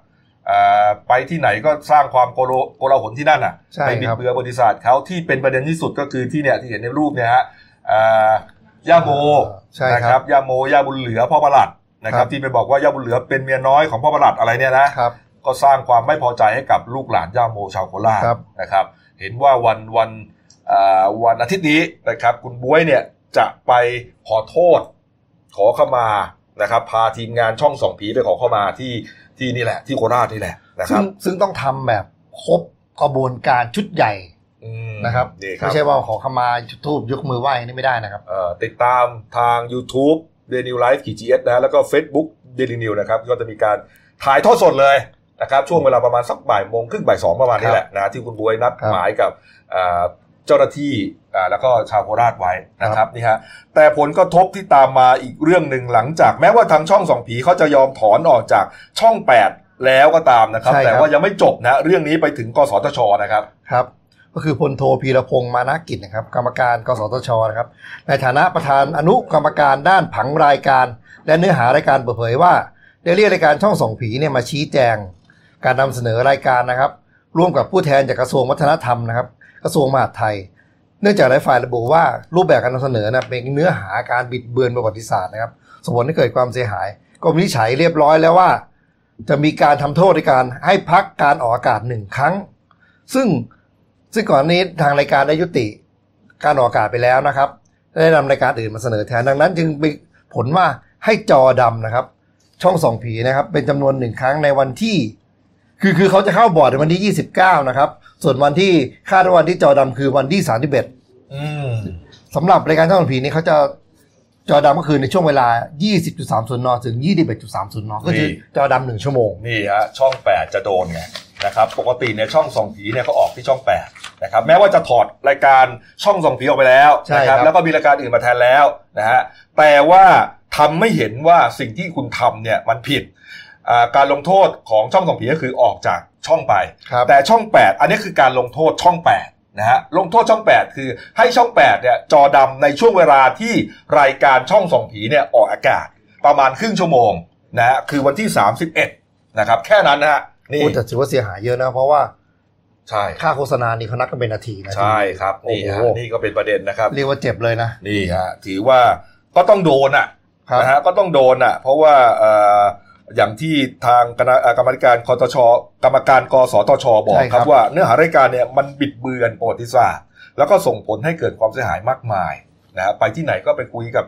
อ่าไปที่ไหนก็สร้างความโกโลโกลาหลที่นั่นอะใช่ไปบิคดรับเบือนประวัติศาสตร์เขาที่เป็นประเด็นที่สุดก็คือที่เนี่ยที่เห็นในรูปเนี่ยฮะอ่าย่าโมใช่นะคครัรับบย่าโมย่าบุญเหลือพ่อประหลัดนะคครัรับบที่ไปบอกว่าย่าบุญเหลือเป็นเมียน้อยของพ่อประหลัดอะไรเนี่ยนะครับก็สร้างความไม่พอใจให้กับลูกหลานย่าโมชาวโคราชครับนะครับ เห็นว่าวันวันอ่าวันอาทิตย์นี้นะครับ คุณบวยเนี่ย จะไปขอโทษ ขอเข้ามานะครับ พาทีมงานช่องสองผีไปขอเข้ามาที่ที่นี่แหละ ที่โคราชนี่แหละนะคซึ่รังบซึ่งต้องทำแบบครบกระบวนการชุดใหญ่อืมนะครับนี่ครับไม่ใช่ว่าขอขมาจุดทูบยกมือไหว้นี่ไม่ได้นะครับเอ่อติดตามทาง YouTube Daily Life ขี GS นะแล้วก็ Facebook Daily New นะครับ ก็จะมีการถ่ายทอดสดเลยนะครับช่วงเวลาประมาณสักบ่ายโมงครึ่งบ่ายสองประมาณนี้แหละนะที่คุณบวยนัดครับหมายกับเอ่อเจ้าหน้าที่อ่า แล้วก็ชาวโคราชไว้นะครับนี่ฮะแต่ผลกระทบที่ตามมาอีกเรื่องหนึ่งหลังจากแม้ว่าทางช่องสองผีเขาจะยอมถอนออกจากช่อง 8 แล้วก็ตามนะครับใช่ครับ แต่ว่ายังไม่จบนะเรื่องนี้ไปถึงกสทชนะครับครับ ก็คือพลโทพีรพงศ์มานากิจนะครับ กรรมการกสทชนะครับ ในฐานะประธานอนุกรรมการด้านผังรายการ และเนื้อหารายการเปิดเผยว่าได้เรียกรายการช่องส่องผีเนี่ยมาชี้แจง การนำเสนอรายการนะครับ ร่วมกับผู้แทนจากกระทรวงวัฒนธรรมนะครับ กระทรวงมหาดไทย เนื่องจากหลายฝ่ายระบุว่ารูปแบบการนำเสนอนะเป็นเนื้อหาการบิดเบือนประวัติศาสตร์นะครับสมผลให้เกิดความเสียหายก็วินิจฉัยเรียบร้อยแล้วว่า จะมีการทำโทษในการให้พักการออกอากาศหนึ่งครั้ง ซึ่งซึ่งก่อนนี้ทางรายการได้ยุติการออกอากาศไปแล้วนะครับ ได้นำรายการอื่นมาเสนอแทนดังนั้นจึงมีผลว่าให้จอดำนะครับ ช่องสองผีนะครับ เป็นจำนวนหนึ่งครั้งในวันที่ คือคือเขาจะเข้าบอร์ดในวันที่ 29 นะครับ ส่วนวันที่คาดว่าวันที่จอดำคือวันที่ 31อืมสำหรับรายการช่องส่องผีนี้เขาจะจอดำก็คือในช่วงเวลา 20.30 น ถึง 21.30 น ก็คือจอดำหนึ่งชั่วโมง นี่ฮะช่อง 8 จะโดนไงนะครับปกติเนี่ยช่องส่องผีเนี่ยเขาออกที่ช่อง8นะครับแม้ว่าจะถอดรายการช่องส่องผีออกไปแล้วใช่นะคครัรับบแล้วก็มีรายการอื่นมาแทนแล้วนะฮะแต่ว่าทำไม่เห็นว่าสิ่งที่คุณทำเนี่ยมันผิดอ่า การลงโทษของช่องส่องผีก็คือออกจากช่องไปครับแต่ช่อง 8 อันนี้คือการลงโทษช่อง 8 นะฮะลงโทษช่อง 8 คือให้ช่อง 8 เนี่ยจอดำในช่วงเวลาที่รายการช่องส่องผีเนี่ยออกอากาศ ประมาณครึ่งชั่วโมงนะฮะคือวันที่ 31 นะครับ แค่นั้นนะฮะนี่โอ้แต่ถือว่าเสียหายเยอะนะ เพราะว่าใช่ค่าโฆษณานี่เขานับกันเป็นนาทีนะใช่ครับนี่ฮะโอ้โหนี่ก็เป็นประเด็นนะครับ เรียกว่าเจ็บเลยนะนี่ฮะถือว่าก็ต้องโดนอะครับนะฮะก็ต้องโดนอะ เพราะว่าเอ่อ อย่างที่ทางคณะเอ่อกรรมาธิการคอตช กรรมการกสทช บอกใช่คครัรับบว่าเนื้อหารายการเนี่ยมันบิดเบือนประวัติศาสตร์แล้วก็ส่งผลให้เกิดความเสียหายมากมายนะฮะไปที่ไหนก็ไปคุยกับ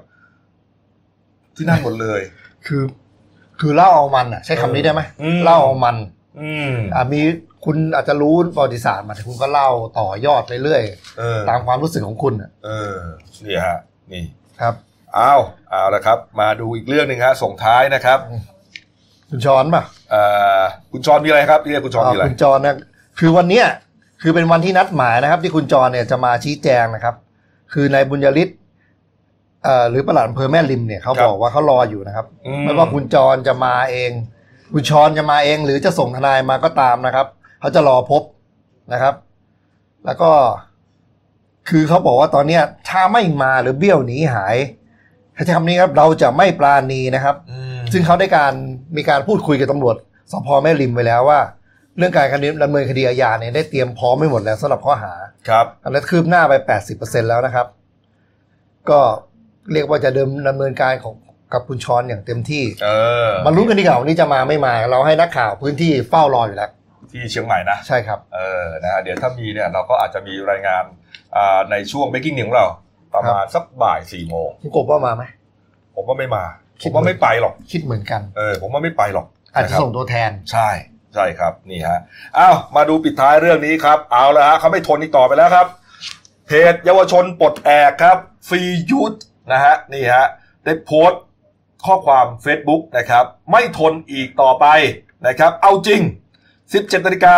ที่นั่นหมดเลย คือ คือเล่าเอามันอะ ใช้คำนี้ได้ไหมอืมเล่าเอามัน อืมอ่ามีคุณอาจจะรู้ประวัติศาสตร์มาแต่คุณก็เล่าต่อยอดไปเรื่อยเออตามความรู้สึกของคุณอะเออนี่ฮะ นี่ครับเอาเอาละครับ มาดูอีกเรื่องหนึ่งฮะส่งท้ายนะครับ คุณชอนป่ะเอ่อคุณจรมีอะไรครับเรียกคุณจรมีอะไรคุณจรนะคือวันเนี้ยคือเป็นวันที่นัดหมายนะครับ ที่คุณจรเนี่ยจะมาชี้แจงนะครับ คือนายบุญยริศเอ่อหรือประหลัดอำเภอแม่ริมเนี่ยเขาบอกว่าเขารออยู่นะครับอืไม่ว่าคุณจรจะมาเอง คุณชรจะมาเอง หรือจะส่งทนายมาก็ตามนะครับเขาจะรอพบนะครับ แล้วก็ คือเขาบอกว่าตอนเนี้ยถ้าไม่มาหรือเบี้ยวหนีหายถ้าใช้คำนี้ครับ เราจะไม่ปราณีนะครับอืม ซึ่งเขาได้การมีการพูดคุยกับตำรวจสพแม่ริมไว้แล้วว่า เรื่องการดำเนินคดีอาญาเนี่ยได้เตรียมพร้อมไม่หมดแล้วสำหรับข้อหาครับอันนั้นคืบหน้าไป80%แล้วนะครับ ก็เรียกว่าจะเดิมดำเนินการของกับคุณชรอย่างเต็มที่เออมาลุ้นกันดีกว่าวันนี้จะมาไม่มา เราให้นักข่าวพื้นที่เฝ้ารออยู่แล้ว ที่เชียงใหม่นะใช่ครับเออนะฮะเดี๋ยวถ้ามีเนี่ยเราก็อาจจะมีรายงานอ่าในช่วง breaking news ของเรา ประมาณสักบ่ายสี่โมงคุณกบว่ามาไหมผมว่าไม่มาคิ ผดมว่าไม่ไปหรอกคิดเหมือนกันเออผมว่าไม่ไปหรอก อาจจะนครับส่งตัวแทนใช่ใช่ครับนี่ฮะอ้าวมาดูปิดท้ายเรื่องนี้ครับ เอาละฮะเขาไม่ทนอีกต่อไปแล้วครับเพจเยาวชนปลดแอกครับฟรียูทนะฮะนี่ฮะได้โพสต์ข้อความ Facebook นะครับ ไม่ทนอีกต่อไปนะครับ เอาจริง 17นาฬิกา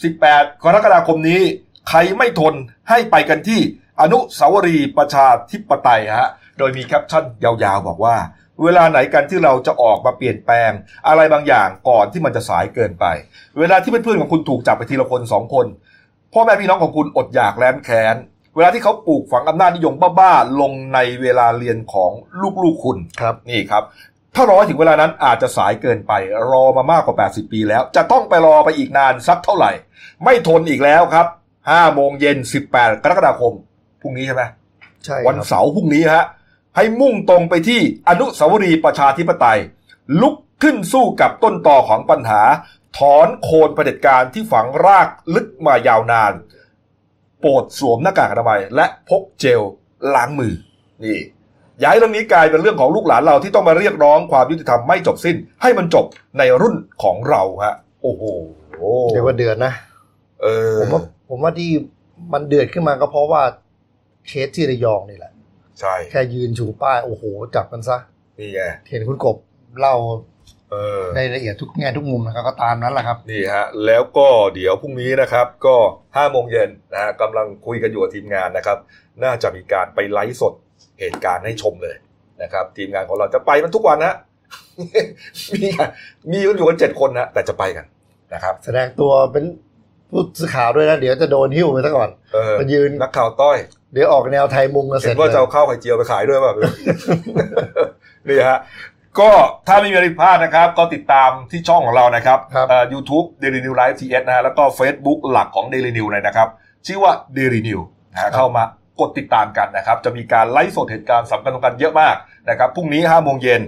18กรกฎาคมนี้ ใครไม่ทนให้ไปกันที่อนุสาวรีย์ประชาธิปไตยฮะโดยมีแคปชั่นยาวๆ บอกว่า เวลาไหนกันที่เราจะออกมาเปลี่ยนแปลง อะไรบางอย่างก่อนที่มันจะสายเกินไป เวลาที่เพื่อนๆของคุณถูกจับไปทีละคนสองคนพ่อแม่พี่น้องของคุณอดอยากแร้นแค้นเวลาที่เขาปลูกฝังอำนาจนิยมบ้าๆลงในเวลาเรียนของลูกๆคุณครับนี่ครับ ถ้ารอให้ถึงเวลานั้นอาจจะสายเกินไป รอมามากกว่า 80 ปีแล้ว จะต้องไปรอไปอีกนานสักเท่าไหร่ ไม่ทนอีกแล้วครับ5โมงเย็น 18 กรกฎาคมพรุ่งนี้ใช่ไหมใช่วันครับเสาร์พรุ่งนี้ฮะ ให้มุ่งตรงไปที่อนุสาวรีย์ประชาธิปไตย ลุกขึ้นสู้กับต้นต่อของปัญหา ถอนโคนเผด็จการที่ฝังรากลึกมายาวนาน โปรดสวมหน้ากากอนามัยและพกเจลล้างมือนี่อย่าให้เรื่องนี้กลายเป็นเรื่องของลูกหลานเราที่ต้องมาเรียกร้องความยุติธรรมไม่จบสิ้น ให้มันจบในรุ่นของเราฮะ โอ้โหเดี๋ยวว่าเดือนนะเออผมว่าผมว่าที่มันเดือดขึ้นมาก็เพราะว่าเคสที่ระยองนี่แหละ ใช่ แค่ยืนชูป้าย โอ้โห จับกันซะ นี่ไง เห็นคุณกบเล่าเออในละเอียดทุกแง่ทุกมุมนะครับก็ตามนั้นแหละครับ นี่ฮะ แล้วก็เดี๋ยวพรุ่งนี้นะครับ ก็ห้าโมงเย็นนะฮะกำลังคุยกันอยู่กับทีมงานนะครับ น่าจะมีการไปไลฟ์สดเหตุการณ์ให้ชมเลยนะครับ ทีมงานของเราจะไปมันทุกวันนะมีกันมีกันอยู่กันเจ็ดคนนะแต่จะไปกันนะครับ แสดงตัวเป็นผู้สื่อข่าวด้วยนะ เดี๋ยวจะโดนหิ้วไปซะก่อนเออมายืนนักข่าวต้อย เดี๋ยวออกแนวไทยมุงกันเสร็เห็จนว่าจะเลเอายข้าวไข่เจียวไปขายด้วยป่ะนี่ฮะก็ถ้าไม่มีอะไรพลาดนะครับ ก็ติดตามที่ช่องของเรานะครับครับเอ่อ YouTube Daily New Live TS นะฮะแล้วก็ Facebook หลักของ Daily New เลยนะครับ ชื่อว่า Daily New นะฮะเข้ามากดติดตามกันนะครับ จะมีการไลฟ์สดเหตุการณ์สำคัญสำคัญเยอะมากนะครับพรุ่งนี้5โมงเย็น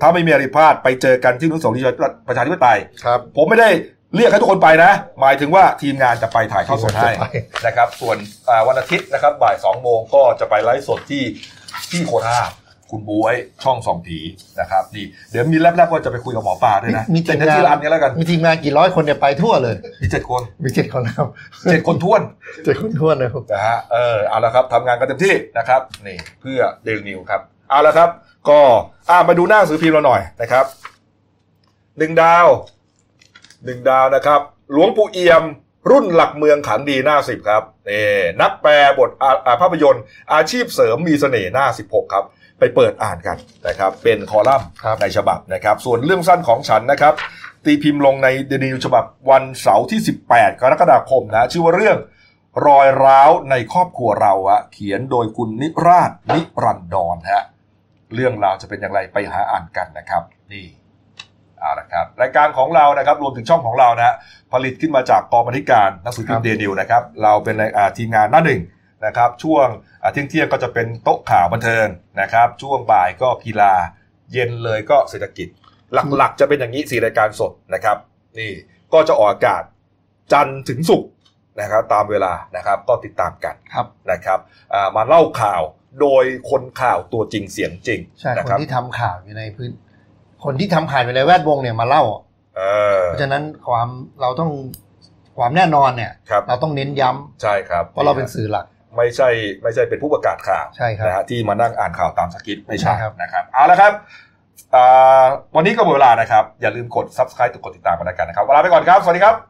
ถ้าไม่มีอะไรพลาดไปเจอกันที่อนุสาวรีย์ประชาธิปไตยครับผมไม่ได้ เรียกให้ทุกคนไปนะ หมายถึงว่าทีมงานจะไปถ่ายทอดสดให้จะไปนะครับ ส่วนอ่าวันอาทิตย์นะครับบ่ายสองโมงก็จะไปไลฟ์สดที่ที่โคราชคุณบวยช่องสองผีนะครับนี่เดี๋ยวมีแลบๆว่าจะไปคุยกับหมอปลาด้วยนะมีเป็ทีนมหน้างานที่ร้านนี้แล้วกันมีทีมงานกี่ร้อยคนเนี่ยไปทั่วเลย มีเจ็ดคนมีเจ็ดคนแล้วเจ็ดคนท้วนเจ็ดคนทั่วเลยครับนะฮะเออเอาละครับทำงานกันเต็มที่นะครับนี่เพื่อเดลนิวครับเอาละครับ ก็อ่ามาดูหน้าหนังสือพิมพ์เราหน่อยนะครับหนึ่งดาว หนึ่งดาวนะครับ หลวงปู่เอี่ยมรุ่นหลักเมืองขันดีหน้าสิบครับนี่นักแปลบทอ่าอ่าภาพยนตร์ อาชีพเสริมมีเสน่ห์หน้าสิบหกครับ ไปเปิดอ่านกันนะครับ เป็นคอลัมน์ครับในฉบับนะครับ ส่วนเรื่องสั้นของฉันนะครับ ตีพิมพ์ลงในเดนิวฉบับวันเสาร์ที่ 18 กรกฎาคมนะชื่อว่าเรื่องรอยร้าวในครอบครัวเราอะเขียนโดยคุณนิราชนิรันดรฮะเรื่องราวจะเป็นอย่างไรไปหาอ่านกันนะครับ นี่ เอาละครับรายการของเรานะครับรวมถึงช่องของเรานะผลิตขึ้นมาจากกองบรรณาธิการหนังสือพิมครัพ์บเดนิวนะครับเราเป็นอ่าทีมงานหน้าหนึ่งนะครับช่วงอ่าเที่ยงเที่ยงๆก็จะเป็นโต๊ะข่าวบันเทิงนะครับช่วงบ่ายก็กีฬาเย็นเลยก็เศรษฐกิจ หลักๆ จะเป็นอย่างนี้สี่รายการสดนะครับนี่ก็จะออกอากาศจันทร์ถึงศุกร์นะครับตามเวลานะครับก็ติดตามกันครับนะครับอ่ามาเล่าข่าวโดยคนข่าวตัวจริงเสียงจริงใช่นะคคนรับที่ทำข่าวอยู่ในพื้น คนที่ทำข่าวอยู่ในแวดวงเนี่ยมาเล่าเออเพราะฉะนั้นความเราต้องความแน่นอนเนี่ยครับเราต้องเน้นย้ำใช่ครับเพราะเราเป็นสื่อหลัก ไม่ใช่ไม่ใช่เป็นผู้ประกาศข่าวใช่ครับนะฮะที่มานั่งอ่านข่าวตามสคริปต์ไม่ใช่ใช่ครับนะครับเอาละครับอ่าวันนี้ก็หมดเวลานะครับ อย่าลืมกด subscribe กดติดตามกันแล้วกันนะครับเวลาไปก่อนครับ สวัสดีครับ